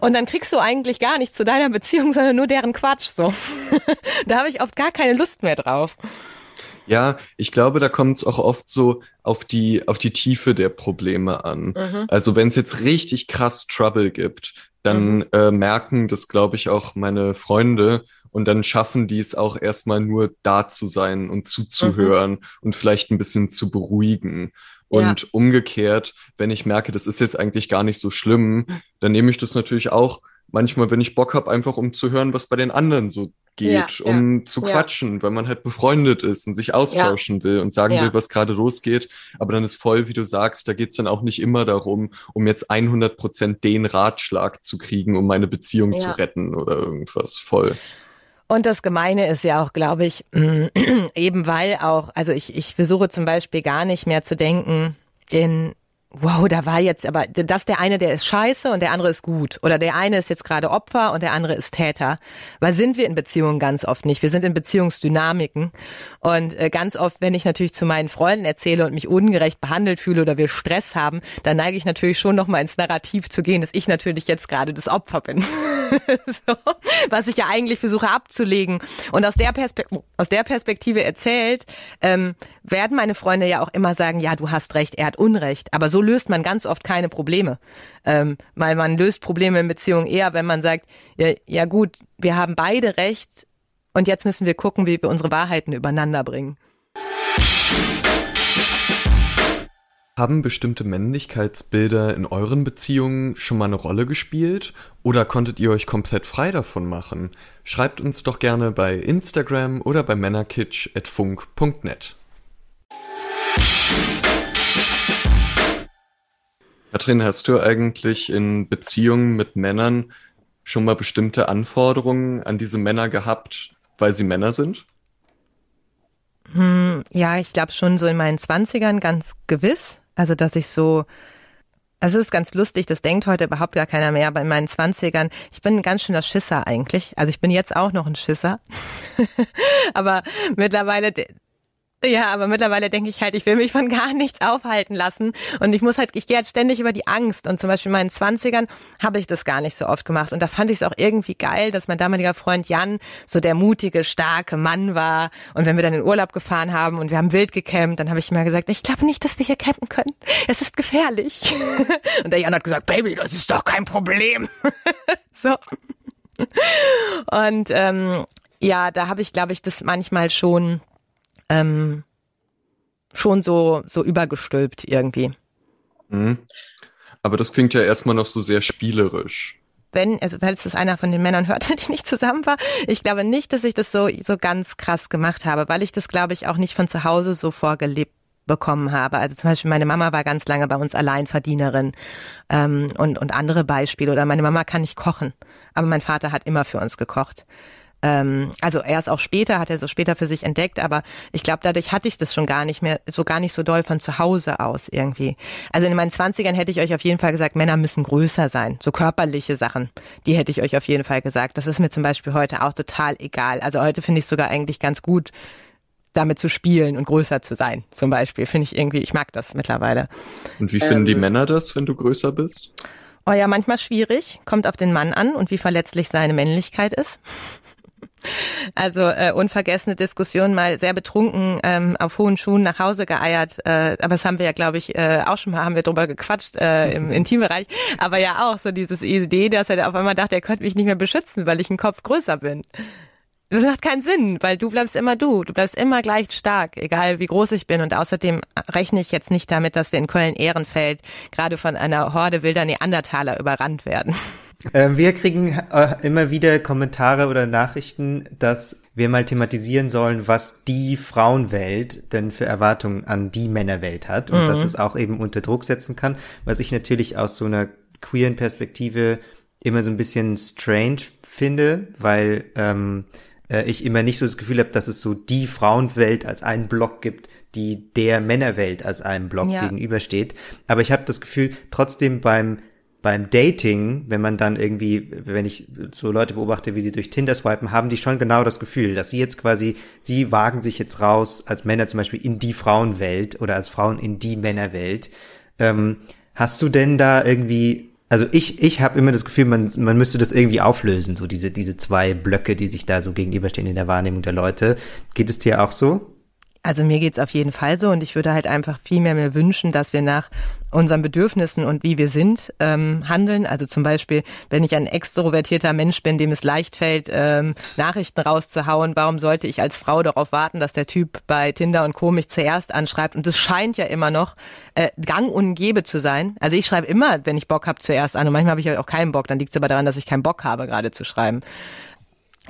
Und dann kriegst du eigentlich gar nichts zu deiner Beziehung, sondern nur deren Quatsch so. [LAUGHS] da habe ich oft gar gar keine Lust mehr drauf. Ja, ich glaube, da kommt es auch oft so auf die, auf die Tiefe der Probleme an. Mhm. Also wenn es jetzt richtig krass Trouble gibt, dann mhm. äh, merken das, glaube ich, auch meine Freunde und dann schaffen die es auch erstmal nur da zu sein und zuzuhören mhm. und vielleicht ein bisschen zu beruhigen. Und ja. umgekehrt, wenn ich merke, das ist jetzt eigentlich gar nicht so schlimm, dann nehme ich das natürlich auch manchmal, wenn ich Bock habe, einfach um zu hören, was bei den anderen so geht, ja, um ja, zu quatschen, ja. weil man halt befreundet ist und sich austauschen will und sagen will, was gerade losgeht. Aber dann ist voll, wie du sagst, da geht's dann auch nicht immer darum, um jetzt 100 Prozent den Ratschlag zu kriegen, um meine Beziehung zu retten oder irgendwas. Voll. Und das Gemeine ist ja auch, glaube ich, [CLEARS THROAT] eben weil auch, also ich, ich versuche zum Beispiel gar nicht mehr zu denken in wow, da war jetzt aber, das der eine, der ist scheiße und der andere ist gut. Oder der eine ist jetzt gerade Opfer und der andere ist Täter. Weil sind wir in Beziehungen ganz oft nicht. Wir sind in Beziehungsdynamiken. Und äh, ganz oft, wenn ich natürlich zu meinen Freunden erzähle und mich ungerecht behandelt fühle oder wir Stress haben, dann neige ich natürlich schon nochmal ins Narrativ zu gehen, dass ich natürlich jetzt gerade das Opfer bin. [LAUGHS] [LAUGHS] so, was ich ja eigentlich versuche abzulegen. Und aus der, Perspekt aus der Perspektive erzählt, ähm, werden meine Freunde ja auch immer sagen, ja, du hast recht, er hat Unrecht. Aber so löst man ganz oft keine Probleme. Ähm, weil man löst Probleme in Beziehungen eher, wenn man sagt, ja, ja gut, wir haben beide recht und jetzt müssen wir gucken, wie wir unsere Wahrheiten übereinander bringen. Haben bestimmte Männlichkeitsbilder in euren Beziehungen schon mal eine Rolle gespielt oder konntet ihr euch komplett frei davon machen? Schreibt uns doch gerne bei Instagram oder bei männerkitsch.funk.net. Katrin, hast du eigentlich in Beziehungen mit Männern schon mal bestimmte Anforderungen an diese Männer gehabt, weil sie Männer sind? Hm, ja, ich glaube schon so in meinen Zwanzigern ganz gewiss. Also, dass ich so, also es ist ganz lustig, das denkt heute überhaupt gar keiner mehr, aber in meinen Zwanzigern, ich bin ein ganz schöner Schisser eigentlich. Also ich bin jetzt auch noch ein Schisser. [LAUGHS] aber mittlerweile ja, aber mittlerweile denke ich halt, ich will mich von gar nichts aufhalten lassen. Und ich muss halt, ich gehe halt ständig über die Angst. Und zum Beispiel in meinen Zwanzigern habe ich das gar nicht so oft gemacht. Und da fand ich es auch irgendwie geil, dass mein damaliger Freund Jan so der mutige, starke Mann war. Und wenn wir dann in Urlaub gefahren haben und wir haben wild gecampt, dann habe ich immer gesagt, ich glaube nicht, dass wir hier campen können. Es ist gefährlich. [LAUGHS] Und der Jan hat gesagt, Baby, das ist doch kein Problem. [LAUGHS] so. Und ähm, ja, da habe ich, glaube ich, das manchmal schon ähm, schon so, so übergestülpt irgendwie. Mhm. Aber das klingt ja erstmal noch so sehr spielerisch. Wenn, also falls das einer von den Männern hörte, [LAUGHS] die nicht zusammen war, ich glaube nicht, dass ich das so, so ganz krass gemacht habe, weil ich das, glaube ich, auch nicht von zu Hause so vorgelebt bekommen habe. Also zum Beispiel meine Mama war ganz lange bei uns Alleinverdienerin ähm, und, und andere Beispiele. Oder meine Mama kann nicht kochen, aber mein Vater hat immer für uns gekocht. Ähm, also erst auch später, hat er so später für sich entdeckt, aber ich glaube, dadurch hatte ich das schon gar nicht mehr, so gar nicht so doll von zu Hause aus irgendwie. Also in meinen Zwanzigern hätte ich euch auf jeden Fall gesagt, Männer müssen größer sein. So körperliche Sachen, die hätte ich euch auf jeden Fall gesagt. Das ist mir zum Beispiel heute auch total egal. Also heute finde ich es sogar eigentlich ganz gut, damit zu spielen und größer zu sein, zum Beispiel. Finde ich irgendwie, ich mag das mittlerweile. Und wie finden ähm, die Männer das, wenn du größer bist? Oh ja, manchmal schwierig, kommt auf den Mann an und wie verletzlich seine Männlichkeit ist. Also äh, unvergessene Diskussion, mal sehr betrunken ähm, auf hohen Schuhen nach Hause geeiert. Äh, aber das haben wir ja, glaube ich, äh, auch schon mal, haben wir drüber gequatscht äh, im [LAUGHS] Intimbereich. Aber ja auch so dieses Idee, dass er auf einmal dachte, er könnte mich nicht mehr beschützen, weil ich ein Kopf größer bin. Das macht keinen Sinn, weil du bleibst immer du. Du bleibst immer gleich stark, egal wie groß ich bin. Und außerdem rechne ich jetzt nicht damit, dass wir in Köln-Ehrenfeld gerade von einer Horde wilder Neandertaler überrannt werden. Äh, wir kriegen äh, immer wieder Kommentare oder Nachrichten, dass wir mal thematisieren sollen, was die Frauenwelt denn für Erwartungen an die Männerwelt hat und mhm. dass es auch eben unter Druck setzen kann, was ich natürlich aus so einer queeren Perspektive immer so ein bisschen strange finde, weil ähm, äh, ich immer nicht so das Gefühl habe, dass es so die Frauenwelt als einen Block gibt, die der Männerwelt als einem Block ja. gegenübersteht. Aber ich habe das Gefühl, trotzdem beim beim Dating, wenn man dann irgendwie, wenn ich so Leute beobachte, wie sie durch Tinder swipen, haben die schon genau das Gefühl, dass sie jetzt quasi, sie wagen sich jetzt raus als Männer zum Beispiel in die Frauenwelt oder als Frauen in die Männerwelt. Ähm, hast du denn da irgendwie, also ich, ich habe immer das Gefühl, man, man müsste das irgendwie auflösen, so diese, diese zwei Blöcke, die sich da so gegenüberstehen in der Wahrnehmung der Leute. Geht es dir auch so? Also mir geht's auf jeden Fall so und ich würde halt einfach viel mehr mir wünschen, dass wir nach unseren Bedürfnissen und wie wir sind ähm, handeln. Also zum Beispiel, wenn ich ein extrovertierter Mensch bin, dem es leicht fällt, ähm, Nachrichten rauszuhauen, warum sollte ich als Frau darauf warten, dass der Typ bei Tinder und Co. mich zuerst anschreibt? Und das scheint ja immer noch äh, gang und gäbe zu sein. Also ich schreibe immer, wenn ich Bock habe, zuerst an und manchmal habe ich auch keinen Bock. Dann liegt es aber daran, dass ich keinen Bock habe, gerade zu schreiben.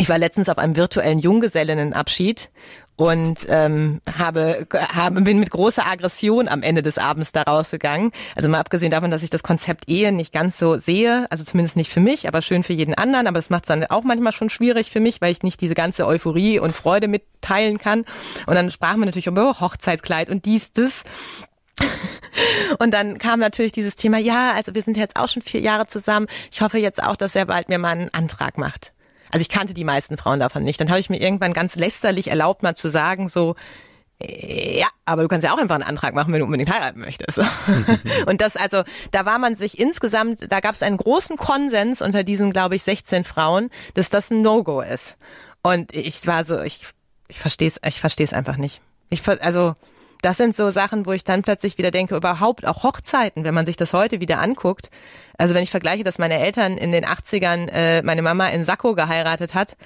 Ich war letztens auf einem virtuellen Junggesellinnenabschied und ähm, habe, habe bin mit großer Aggression am Ende des Abends da rausgegangen. Also mal abgesehen davon, dass ich das Konzept Ehe nicht ganz so sehe, also zumindest nicht für mich, aber schön für jeden anderen. Aber es macht es dann auch manchmal schon schwierig für mich, weil ich nicht diese ganze Euphorie und Freude mitteilen kann. Und dann sprachen wir natürlich über Hochzeitskleid und dies, das. [LAUGHS] Und dann kam natürlich dieses Thema, ja, also wir sind jetzt auch schon vier Jahre zusammen. Ich hoffe jetzt auch, dass er bald mir mal einen Antrag macht. Also ich kannte die meisten Frauen davon nicht. Dann habe ich mir irgendwann ganz lästerlich erlaubt, mal zu sagen, so, ja, aber du kannst ja auch einfach einen Antrag machen, wenn du unbedingt heiraten möchtest. [LAUGHS] und das, also, da war man sich insgesamt, da gab es einen großen Konsens unter diesen, glaube ich, 16 Frauen, dass das ein No-Go ist. Und ich war so, ich, ich verstehe es, ich verstehe es einfach nicht. Ich, also, das sind so Sachen, wo ich dann plötzlich wieder denke, überhaupt auch Hochzeiten, wenn man sich das heute wieder anguckt. Also wenn ich vergleiche, dass meine Eltern in den 80ern äh, meine Mama in Sakko geheiratet hat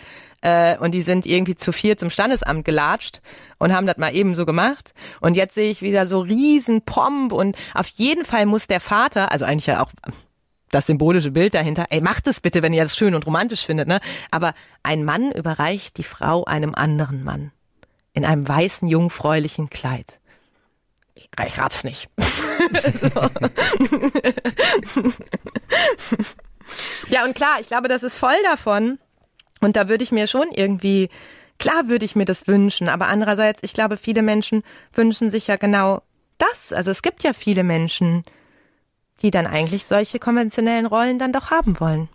äh, und die sind irgendwie zu vier zum Standesamt gelatscht und haben das mal eben so gemacht. Und jetzt sehe ich wieder so riesen Pomp und auf jeden Fall muss der Vater, also eigentlich ja auch das symbolische Bild dahinter, ey, macht es bitte, wenn ihr das schön und romantisch findet, ne? Aber ein Mann überreicht die Frau einem anderen Mann in einem weißen, jungfräulichen Kleid ich raff's nicht. [LAUGHS] ja, und klar, ich glaube, das ist voll davon. Und da würde ich mir schon irgendwie, klar würde ich mir das wünschen, aber andererseits, ich glaube, viele Menschen wünschen sich ja genau das. Also es gibt ja viele Menschen, die dann eigentlich solche konventionellen Rollen dann doch haben wollen.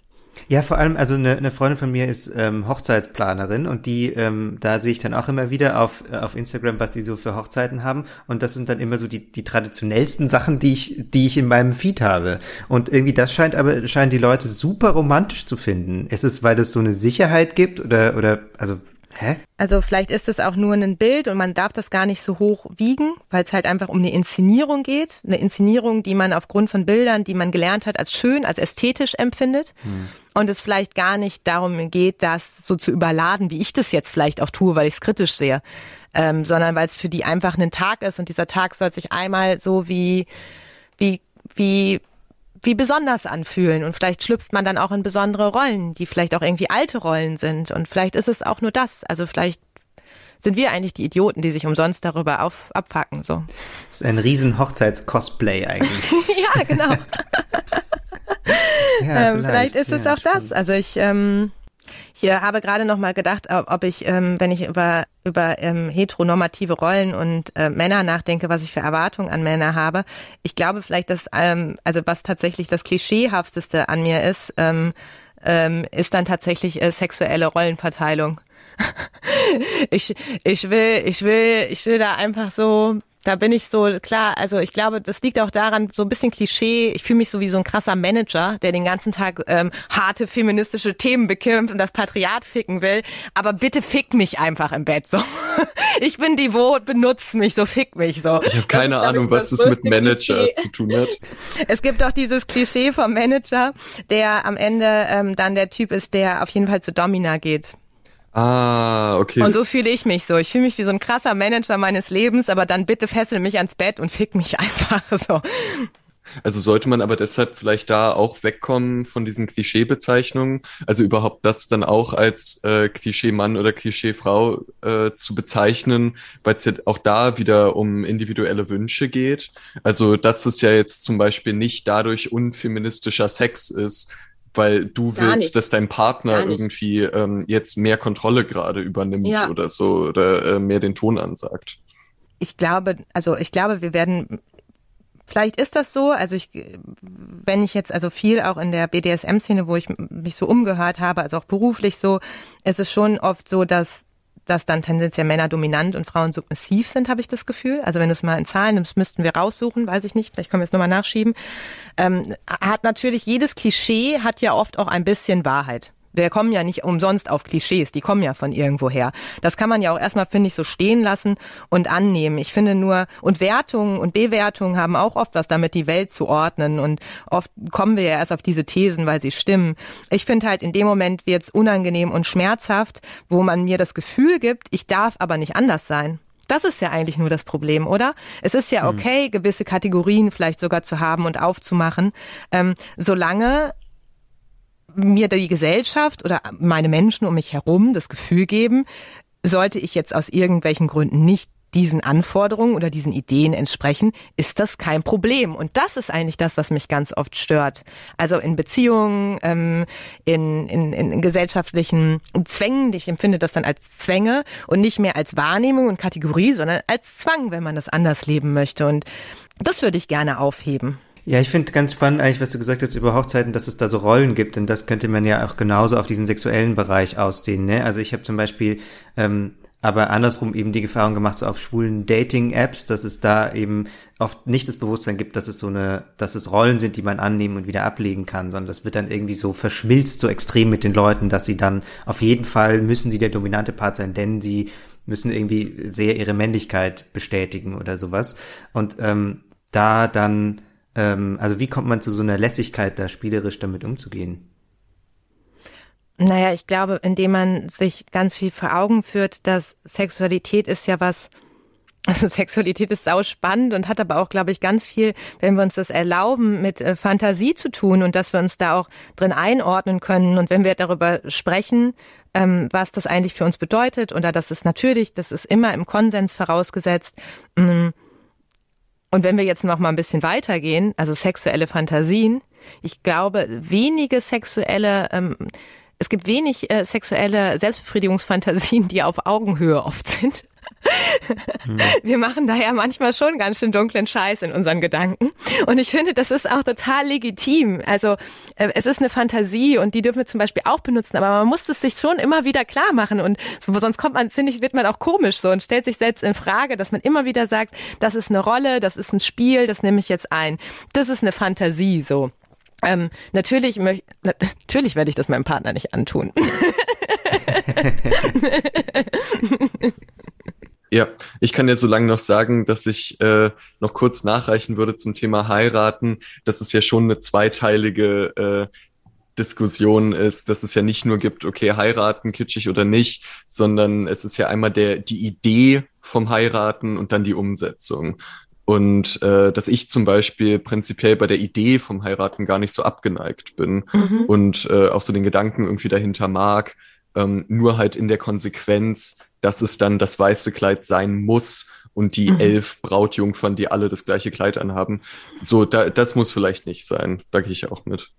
Ja, vor allem, also eine, eine Freundin von mir ist ähm, Hochzeitsplanerin und die, ähm, da sehe ich dann auch immer wieder auf, äh, auf Instagram, was die so für Hochzeiten haben. Und das sind dann immer so die, die traditionellsten Sachen, die ich, die ich in meinem Feed habe. Und irgendwie das scheint aber, scheinen die Leute super romantisch zu finden. Ist es, weil es so eine Sicherheit gibt oder, oder, also Hä? Also vielleicht ist es auch nur ein Bild und man darf das gar nicht so hoch wiegen, weil es halt einfach um eine Inszenierung geht. Eine Inszenierung, die man aufgrund von Bildern, die man gelernt hat, als schön, als ästhetisch empfindet. Hm. Und es vielleicht gar nicht darum geht, das so zu überladen, wie ich das jetzt vielleicht auch tue, weil ich es kritisch sehe. Ähm, sondern weil es für die einfach ein Tag ist und dieser Tag soll sich einmal so wie, wie, wie wie besonders anfühlen und vielleicht schlüpft man dann auch in besondere Rollen, die vielleicht auch irgendwie alte Rollen sind und vielleicht ist es auch nur das. Also vielleicht sind wir eigentlich die Idioten, die sich umsonst darüber auf, abfacken. So. Das ist ein riesen Hochzeits-Cosplay eigentlich. [LAUGHS] ja, genau. [LAUGHS] ja, ähm, vielleicht, vielleicht, ist ja, es auch stimmt. das. Also ich ähm, ich habe gerade noch mal gedacht, ob ich, ähm, wenn ich über über ähm, heteronormative Rollen und äh, Männer nachdenke, was ich für Erwartungen an Männer habe. Ich glaube vielleicht, dass ähm, also was tatsächlich das klischeehafteste an mir ist, ist dann tatsächlich äh, sexuelle Rollenverteilung. [LAUGHS] ich ich will ich will ich will da einfach so da bin ich so, klar, also ich glaube, das liegt auch daran, so ein bisschen Klischee, ich fühle mich so wie so ein krasser Manager, der den ganzen Tag ähm, harte feministische Themen bekämpft und das Patriat ficken will, aber bitte fick mich einfach im Bett so. [LAUGHS] Ich bin devot, benutzt mich, so fick mich so. Ich habe keine Ahnung, was das mit Manager Klischee. zu tun hat. [LAUGHS] Es gibt auch dieses Klischee vom Manager, der am Ende ähm, dann der Typ ist, der auf jeden Fall zu Domina geht. Ah, okay. Und so fühle ich mich so. Ich fühle mich wie so ein krasser Manager meines Lebens, aber dann bitte fessel mich ans Bett und fick mich [LAUGHS] einfach so. Also sollte man aber deshalb vielleicht da auch wegkommen von diesen Klischeebezeichnungen, also überhaupt das dann auch als äh, Klischee-Mann oder Klischee-Frau äh, zu bezeichnen, weil es ja auch da wieder um individuelle Wünsche geht. Also dass es ja jetzt zum Beispiel nicht dadurch unfeministischer Sex ist, weil du Gar willst, nicht. dass dein Partner irgendwie ähm, jetzt mehr Kontrolle gerade übernimmt ja. oder so oder äh, mehr den Ton ansagt. Ich glaube, also ich glaube, wir werden Vielleicht ist das so, also ich, wenn ich jetzt also viel auch in der BDSM-Szene, wo ich mich so umgehört habe, also auch beruflich so, ist es schon oft so, dass dass dann tendenziell Männer dominant und Frauen submissiv sind, habe ich das Gefühl. Also wenn du es mal in Zahlen nimmst, müssten wir raussuchen, weiß ich nicht, vielleicht können wir es nochmal nachschieben. Ähm, hat natürlich, jedes Klischee hat ja oft auch ein bisschen Wahrheit wir kommen ja nicht umsonst auf Klischees, die kommen ja von irgendwoher. Das kann man ja auch erstmal, finde ich, so stehen lassen und annehmen. Ich finde nur, und Wertungen und Bewertungen haben auch oft was damit, die Welt zu ordnen. Und oft kommen wir ja erst auf diese Thesen, weil sie stimmen. Ich finde halt, in dem Moment wird es unangenehm und schmerzhaft, wo man mir das Gefühl gibt, ich darf aber nicht anders sein. Das ist ja eigentlich nur das Problem, oder? Es ist ja hm. okay, gewisse Kategorien vielleicht sogar zu haben und aufzumachen, ähm, solange mir die Gesellschaft oder meine Menschen um mich herum das Gefühl geben, sollte ich jetzt aus irgendwelchen Gründen nicht diesen Anforderungen oder diesen Ideen entsprechen, ist das kein Problem. Und das ist eigentlich das, was mich ganz oft stört. Also in Beziehungen, ähm, in, in, in gesellschaftlichen Zwängen, ich empfinde das dann als Zwänge und nicht mehr als Wahrnehmung und Kategorie, sondern als Zwang, wenn man das anders leben möchte. Und das würde ich gerne aufheben. Ja, ich finde ganz spannend eigentlich, was du gesagt hast über Hochzeiten, dass es da so Rollen gibt. Und das könnte man ja auch genauso auf diesen sexuellen Bereich ausdehnen. Ne? Also ich habe zum Beispiel ähm, aber andersrum eben die Erfahrung gemacht, so auf schwulen Dating-Apps, dass es da eben oft nicht das Bewusstsein gibt, dass es so eine, dass es Rollen sind, die man annehmen und wieder ablegen kann, sondern das wird dann irgendwie so verschmilzt so extrem mit den Leuten, dass sie dann auf jeden Fall müssen sie der dominante Part sein, denn sie müssen irgendwie sehr ihre Männlichkeit bestätigen oder sowas. Und ähm, da dann ähm, also wie kommt man zu so einer Lässigkeit, da spielerisch damit umzugehen? Naja, ich glaube, indem man sich ganz viel vor Augen führt, dass Sexualität ist ja was, [LAUGHS] also Sexualität ist sau spannend und hat aber auch, glaube ich, ganz viel, wenn wir uns das erlauben, mit äh, Fantasie zu tun und dass wir uns da auch drin einordnen können und wenn wir darüber sprechen, ähm, was das eigentlich für uns bedeutet oder das ist natürlich, das ist immer im Konsens vorausgesetzt. Und wenn wir jetzt noch mal ein bisschen weitergehen, also sexuelle Fantasien, ich glaube, wenige sexuelle, ähm, es gibt wenig äh, sexuelle Selbstbefriedigungsfantasien, die auf Augenhöhe oft sind. [LAUGHS] Wir machen daher manchmal schon ganz schön dunklen Scheiß in unseren Gedanken. Und ich finde, das ist auch total legitim. Also äh, es ist eine Fantasie und die dürfen wir zum Beispiel auch benutzen, aber man muss es sich schon immer wieder klar machen. Und so, sonst kommt man, finde ich, wird man auch komisch so und stellt sich selbst in Frage, dass man immer wieder sagt, das ist eine Rolle, das ist ein Spiel, das nehme ich jetzt ein. Das ist eine Fantasie so. Ähm, natürlich, natürlich werde ich das meinem Partner nicht antun. [LAUGHS] [LAUGHS] Ja, ich kann ja so lange noch sagen, dass ich äh, noch kurz nachreichen würde zum Thema heiraten, dass es ja schon eine zweiteilige äh, Diskussion ist, dass es ja nicht nur gibt, okay, heiraten, kitschig oder nicht, sondern es ist ja einmal der die Idee vom Heiraten und dann die Umsetzung. Und äh, dass ich zum Beispiel prinzipiell bei der Idee vom Heiraten gar nicht so abgeneigt bin mhm. und äh, auch so den Gedanken irgendwie dahinter mag, ähm, nur halt in der Konsequenz, dass es dann das weiße Kleid sein muss und die mhm. elf Brautjungfern, die alle das gleiche Kleid anhaben. So, da, das muss vielleicht nicht sein. Da gehe ich auch mit.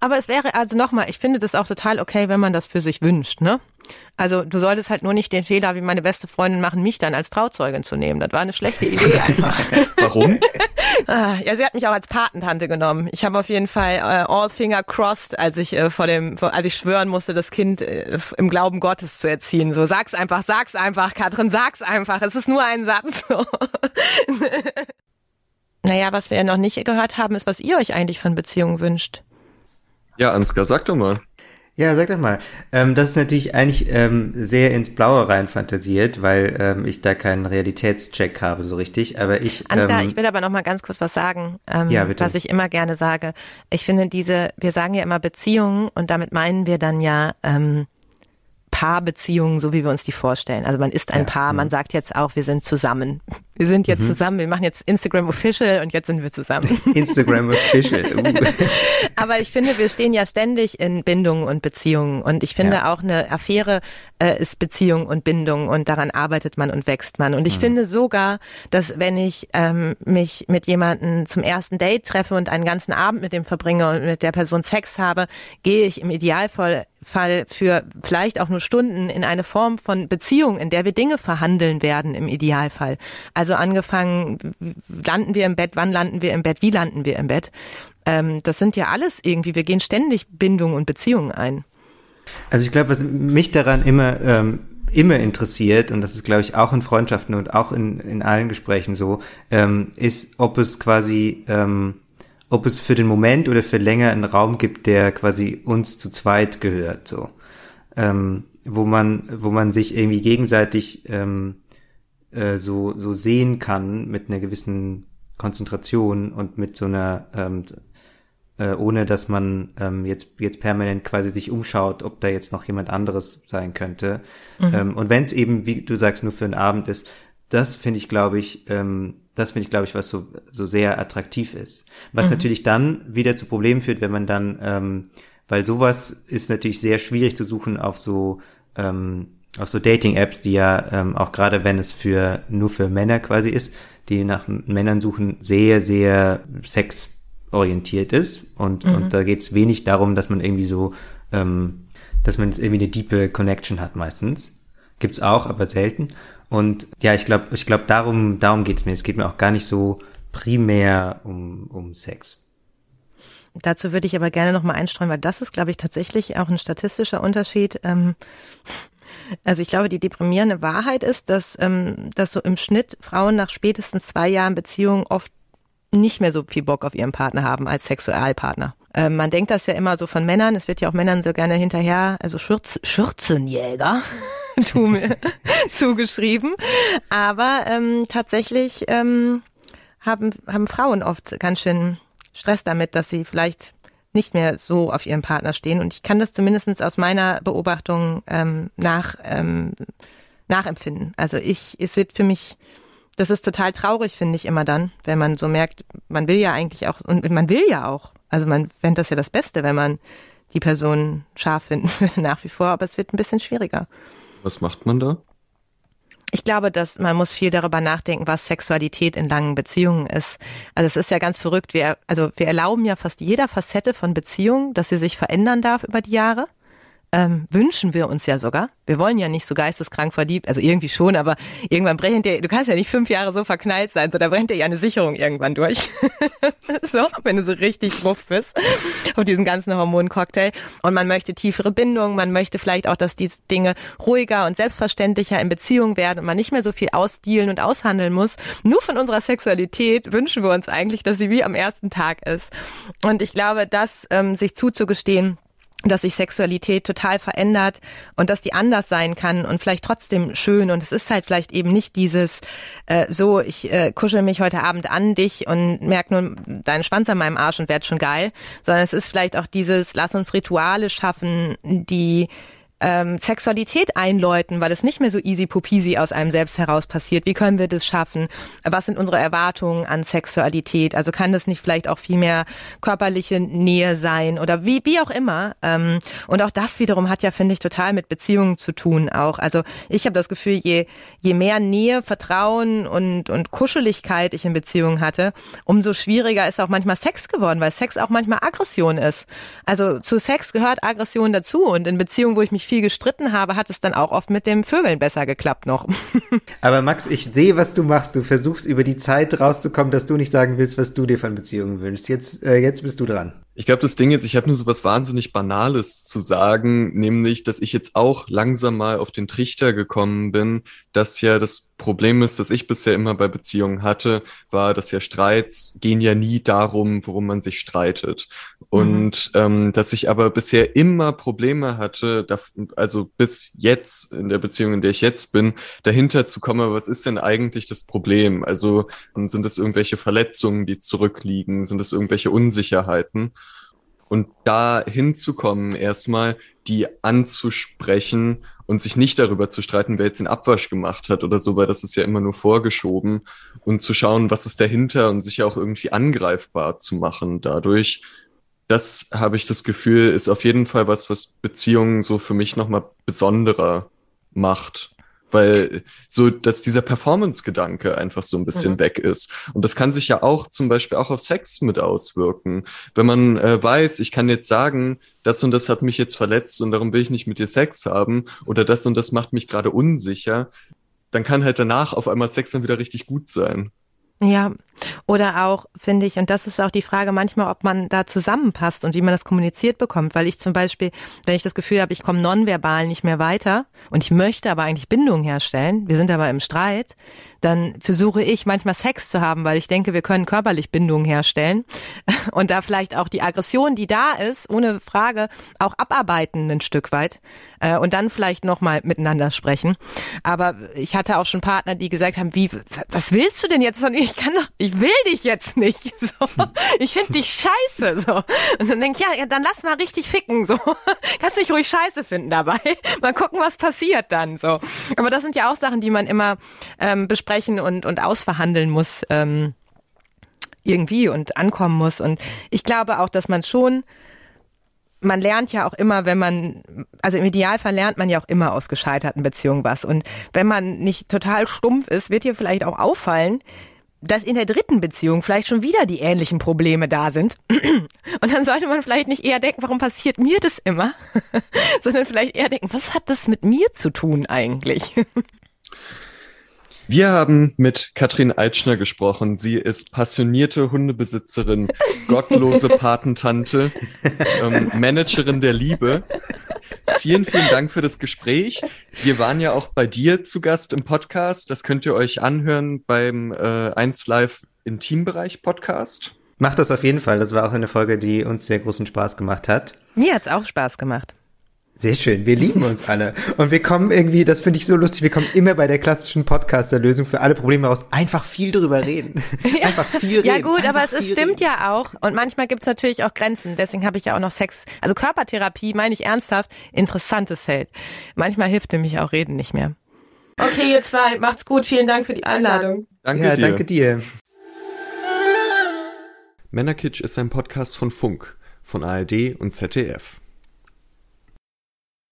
Aber es wäre also nochmal, ich finde das auch total okay, wenn man das für sich wünscht, ne? Also du solltest halt nur nicht den Fehler, wie meine beste Freundin machen, mich dann als Trauzeugin zu nehmen. Das war eine schlechte Idee [LAUGHS] einfach. Warum? Ah, ja, sie hat mich auch als Patentante genommen. Ich habe auf jeden Fall äh, all finger crossed, als ich äh, vor dem, vor, als ich schwören musste, das Kind äh, im Glauben Gottes zu erziehen. So, sag's einfach, sag's einfach, Katrin, sag's einfach. Es ist nur ein Satz. So. [LAUGHS] naja, was wir ja noch nicht gehört haben, ist, was ihr euch eigentlich von Beziehungen wünscht. Ja, Ansgar, sag doch mal. Ja, sag doch mal. Ähm, das ist natürlich eigentlich ähm, sehr ins Blaue rein fantasiert, weil ähm, ich da keinen Realitätscheck habe so richtig. Aber ich. Ansgar, ähm, ich will aber noch mal ganz kurz was sagen, ähm, ja, bitte. was ich immer gerne sage. Ich finde diese, wir sagen ja immer Beziehungen und damit meinen wir dann ja ähm, Paarbeziehungen, so wie wir uns die vorstellen. Also man ist ein ja, Paar, man sagt jetzt auch, wir sind zusammen. Wir sind jetzt mhm. zusammen, wir machen jetzt Instagram Official und jetzt sind wir zusammen. [LAUGHS] Instagram Official. Uh. [LAUGHS] Aber ich finde, wir stehen ja ständig in Bindungen und Beziehungen und ich finde ja. auch eine Affäre äh, ist Beziehung und Bindung und daran arbeitet man und wächst man. Und ich mhm. finde sogar, dass wenn ich ähm, mich mit jemandem zum ersten Date treffe und einen ganzen Abend mit dem verbringe und mit der Person Sex habe, gehe ich im Idealfall Fall für vielleicht auch nur Stunden in eine Form von Beziehung, in der wir Dinge verhandeln werden im Idealfall. Also angefangen, landen wir im Bett, wann landen wir im Bett, wie landen wir im Bett. Ähm, das sind ja alles irgendwie, wir gehen ständig Bindungen und Beziehungen ein. Also ich glaube, was mich daran immer ähm, immer interessiert, und das ist, glaube ich, auch in Freundschaften und auch in, in allen Gesprächen so, ähm, ist, ob es quasi ähm, ob es für den Moment oder für länger einen Raum gibt, der quasi uns zu zweit gehört, so. Ähm, wo man, wo man sich irgendwie gegenseitig ähm, äh, so, so sehen kann mit einer gewissen Konzentration und mit so einer, ähm, äh, ohne dass man ähm, jetzt, jetzt permanent quasi sich umschaut, ob da jetzt noch jemand anderes sein könnte. Mhm. Ähm, und wenn es eben, wie du sagst, nur für einen Abend ist, das finde ich, glaube ich, ähm, das finde ich, glaube ich, was so, so sehr attraktiv ist. Was mhm. natürlich dann wieder zu Problemen führt, wenn man dann, ähm, weil sowas ist natürlich sehr schwierig zu suchen auf so, ähm, auf so Dating-Apps, die ja ähm, auch gerade wenn es für nur für Männer quasi ist, die nach Männern suchen, sehr, sehr sexorientiert ist. Und, mhm. und da geht es wenig darum, dass man irgendwie so, ähm, dass man irgendwie eine diepe Connection hat meistens. Gibt's auch, aber selten. Und ja, ich glaube, ich glaube, darum, darum geht es mir. Es geht mir auch gar nicht so primär um, um Sex. Dazu würde ich aber gerne noch mal einstreuen, weil das ist, glaube ich, tatsächlich auch ein statistischer Unterschied. Ähm, also ich glaube, die deprimierende Wahrheit ist, dass, ähm, dass so im Schnitt Frauen nach spätestens zwei Jahren Beziehung oft nicht mehr so viel Bock auf ihren Partner haben als Sexualpartner. Ähm, man denkt das ja immer so von Männern, es wird ja auch Männern so gerne hinterher, also Schürz, Schürzenjäger [LAUGHS] [LAUGHS] zugeschrieben. Aber ähm, tatsächlich ähm, haben, haben Frauen oft ganz schön Stress damit, dass sie vielleicht nicht mehr so auf ihren Partner stehen. Und ich kann das zumindest aus meiner Beobachtung ähm, nach, ähm, nachempfinden. Also ich, es wird für mich, das ist total traurig, finde ich immer dann, wenn man so merkt, man will ja eigentlich auch, und man will ja auch, also man fände das ja das Beste, wenn man die Person scharf finden [LAUGHS] würde nach wie vor, aber es wird ein bisschen schwieriger. Was macht man da? Ich glaube, dass man muss viel darüber nachdenken, was Sexualität in langen Beziehungen ist. Also es ist ja ganz verrückt. Wir, also wir erlauben ja fast jeder Facette von Beziehungen, dass sie sich verändern darf über die Jahre ähm, wünschen wir uns ja sogar. Wir wollen ja nicht so geisteskrank verliebt, also irgendwie schon, aber irgendwann brennt dir, du kannst ja nicht fünf Jahre so verknallt sein, so da brennt dir ja eine Sicherung irgendwann durch. [LAUGHS] so, wenn du so richtig drauf bist auf diesen ganzen Hormoncocktail. Und man möchte tiefere Bindungen, man möchte vielleicht auch, dass die Dinge ruhiger und selbstverständlicher in Beziehung werden und man nicht mehr so viel ausdealen und aushandeln muss. Nur von unserer Sexualität wünschen wir uns eigentlich, dass sie wie am ersten Tag ist. Und ich glaube, das ähm, sich zuzugestehen, dass sich Sexualität total verändert und dass die anders sein kann und vielleicht trotzdem schön. Und es ist halt vielleicht eben nicht dieses äh, so ich äh, kuschel mich heute Abend an dich und merk nur deinen Schwanz an meinem Arsch und werd schon geil, sondern es ist vielleicht auch dieses lass uns Rituale schaffen, die ähm, Sexualität einläuten, weil es nicht mehr so easy popisi aus einem selbst heraus passiert. Wie können wir das schaffen? Was sind unsere Erwartungen an Sexualität? Also kann das nicht vielleicht auch viel mehr körperliche Nähe sein oder wie, wie auch immer? Ähm, und auch das wiederum hat ja, finde ich, total mit Beziehungen zu tun auch. Also ich habe das Gefühl, je, je mehr Nähe, Vertrauen und, und Kuscheligkeit ich in Beziehungen hatte, umso schwieriger ist auch manchmal Sex geworden, weil Sex auch manchmal Aggression ist. Also zu Sex gehört Aggression dazu und in Beziehungen, wo ich mich viel gestritten habe, hat es dann auch oft mit dem Vögeln besser geklappt noch. [LAUGHS] Aber Max, ich sehe, was du machst. Du versuchst über die Zeit rauszukommen, dass du nicht sagen willst, was du dir von Beziehungen wünschst. Jetzt, äh, jetzt bist du dran. Ich glaube, das Ding ist, ich habe nur so was wahnsinnig Banales zu sagen, nämlich, dass ich jetzt auch langsam mal auf den Trichter gekommen bin, dass ja das Problem ist, dass ich bisher immer bei Beziehungen hatte, war, dass ja Streits gehen ja nie darum, worum man sich streitet. Und mhm. ähm, dass ich aber bisher immer Probleme hatte, da, also bis jetzt in der Beziehung, in der ich jetzt bin, dahinter zu kommen, was ist denn eigentlich das Problem? Also sind es irgendwelche Verletzungen, die zurückliegen? Sind es irgendwelche Unsicherheiten? Und da hinzukommen, erstmal die anzusprechen und sich nicht darüber zu streiten, wer jetzt den Abwasch gemacht hat oder so, weil das ist ja immer nur vorgeschoben und zu schauen, was ist dahinter und sich auch irgendwie angreifbar zu machen dadurch. Das habe ich das Gefühl, ist auf jeden Fall was, was Beziehungen so für mich nochmal besonderer macht weil so, dass dieser Performance-Gedanke einfach so ein bisschen mhm. weg ist. Und das kann sich ja auch zum Beispiel auch auf Sex mit auswirken. Wenn man äh, weiß, ich kann jetzt sagen, das und das hat mich jetzt verletzt und darum will ich nicht mit dir Sex haben oder das und das macht mich gerade unsicher, dann kann halt danach auf einmal Sex dann wieder richtig gut sein. Ja, oder auch, finde ich, und das ist auch die Frage manchmal, ob man da zusammenpasst und wie man das kommuniziert bekommt. Weil ich zum Beispiel, wenn ich das Gefühl habe, ich komme nonverbal nicht mehr weiter und ich möchte aber eigentlich Bindung herstellen, wir sind aber im Streit, dann versuche ich manchmal Sex zu haben, weil ich denke, wir können körperlich Bindungen herstellen [LAUGHS] und da vielleicht auch die Aggression, die da ist, ohne Frage auch abarbeiten ein Stück weit äh, und dann vielleicht nochmal miteinander sprechen. Aber ich hatte auch schon Partner, die gesagt haben, wie, was willst du denn jetzt von Ich kann doch, ich will dich jetzt nicht. [LAUGHS] So, ich finde dich scheiße. So. Und dann denke ich, ja, dann lass mal richtig ficken. So. [LAUGHS] Kannst mich ruhig scheiße finden dabei. [LAUGHS] Mal gucken, was passiert dann. So. Aber das sind ja auch Sachen, die man immer ähm, besprechen und, und ausverhandeln muss, ähm, irgendwie und ankommen muss. Und ich glaube auch, dass man schon, man lernt ja auch immer, wenn man, also im Idealfall lernt man ja auch immer aus gescheiterten Beziehungen was. Und wenn man nicht total stumpf ist, wird dir vielleicht auch auffallen, dass in der dritten Beziehung vielleicht schon wieder die ähnlichen Probleme da sind. [CLEARS THROAT] Und dann sollte man vielleicht nicht eher denken, warum passiert mir das immer, [LAUGHS] sondern vielleicht eher denken, was hat das mit mir zu tun eigentlich? [LAUGHS] Wir haben mit Katrin Eitschner gesprochen. Sie ist passionierte Hundebesitzerin, [LAUGHS] gottlose Patentante, ähm, Managerin der Liebe. Vielen, vielen Dank für das Gespräch. Wir waren ja auch bei dir zu Gast im Podcast. Das könnt ihr euch anhören beim äh, 1 Live Intimbereich Podcast. Macht das auf jeden Fall. Das war auch eine Folge, die uns sehr großen Spaß gemacht hat. Mir hat's auch Spaß gemacht. Sehr schön, wir lieben uns alle. Und wir kommen irgendwie, das finde ich so lustig, wir kommen immer bei der klassischen Podcaster-Lösung für alle Probleme raus. Einfach viel drüber reden. [LAUGHS] Ja. [LAUGHS] Einfach viel reden. Ja gut, Einfach aber es, es stimmt reden. ja auch. Und manchmal gibt's natürlich auch Grenzen. Deswegen habe ich ja auch noch Sex. Also Körpertherapie, meine ich ernsthaft, interessantes Feld. Manchmal hilft nämlich auch Reden nicht mehr. Okay, ihr zwei, macht's gut. Vielen Dank für die Einladung. Danke ja, dir. danke dir. Männerkitsch ist ein Podcast von Funk, von ARD und ZDF.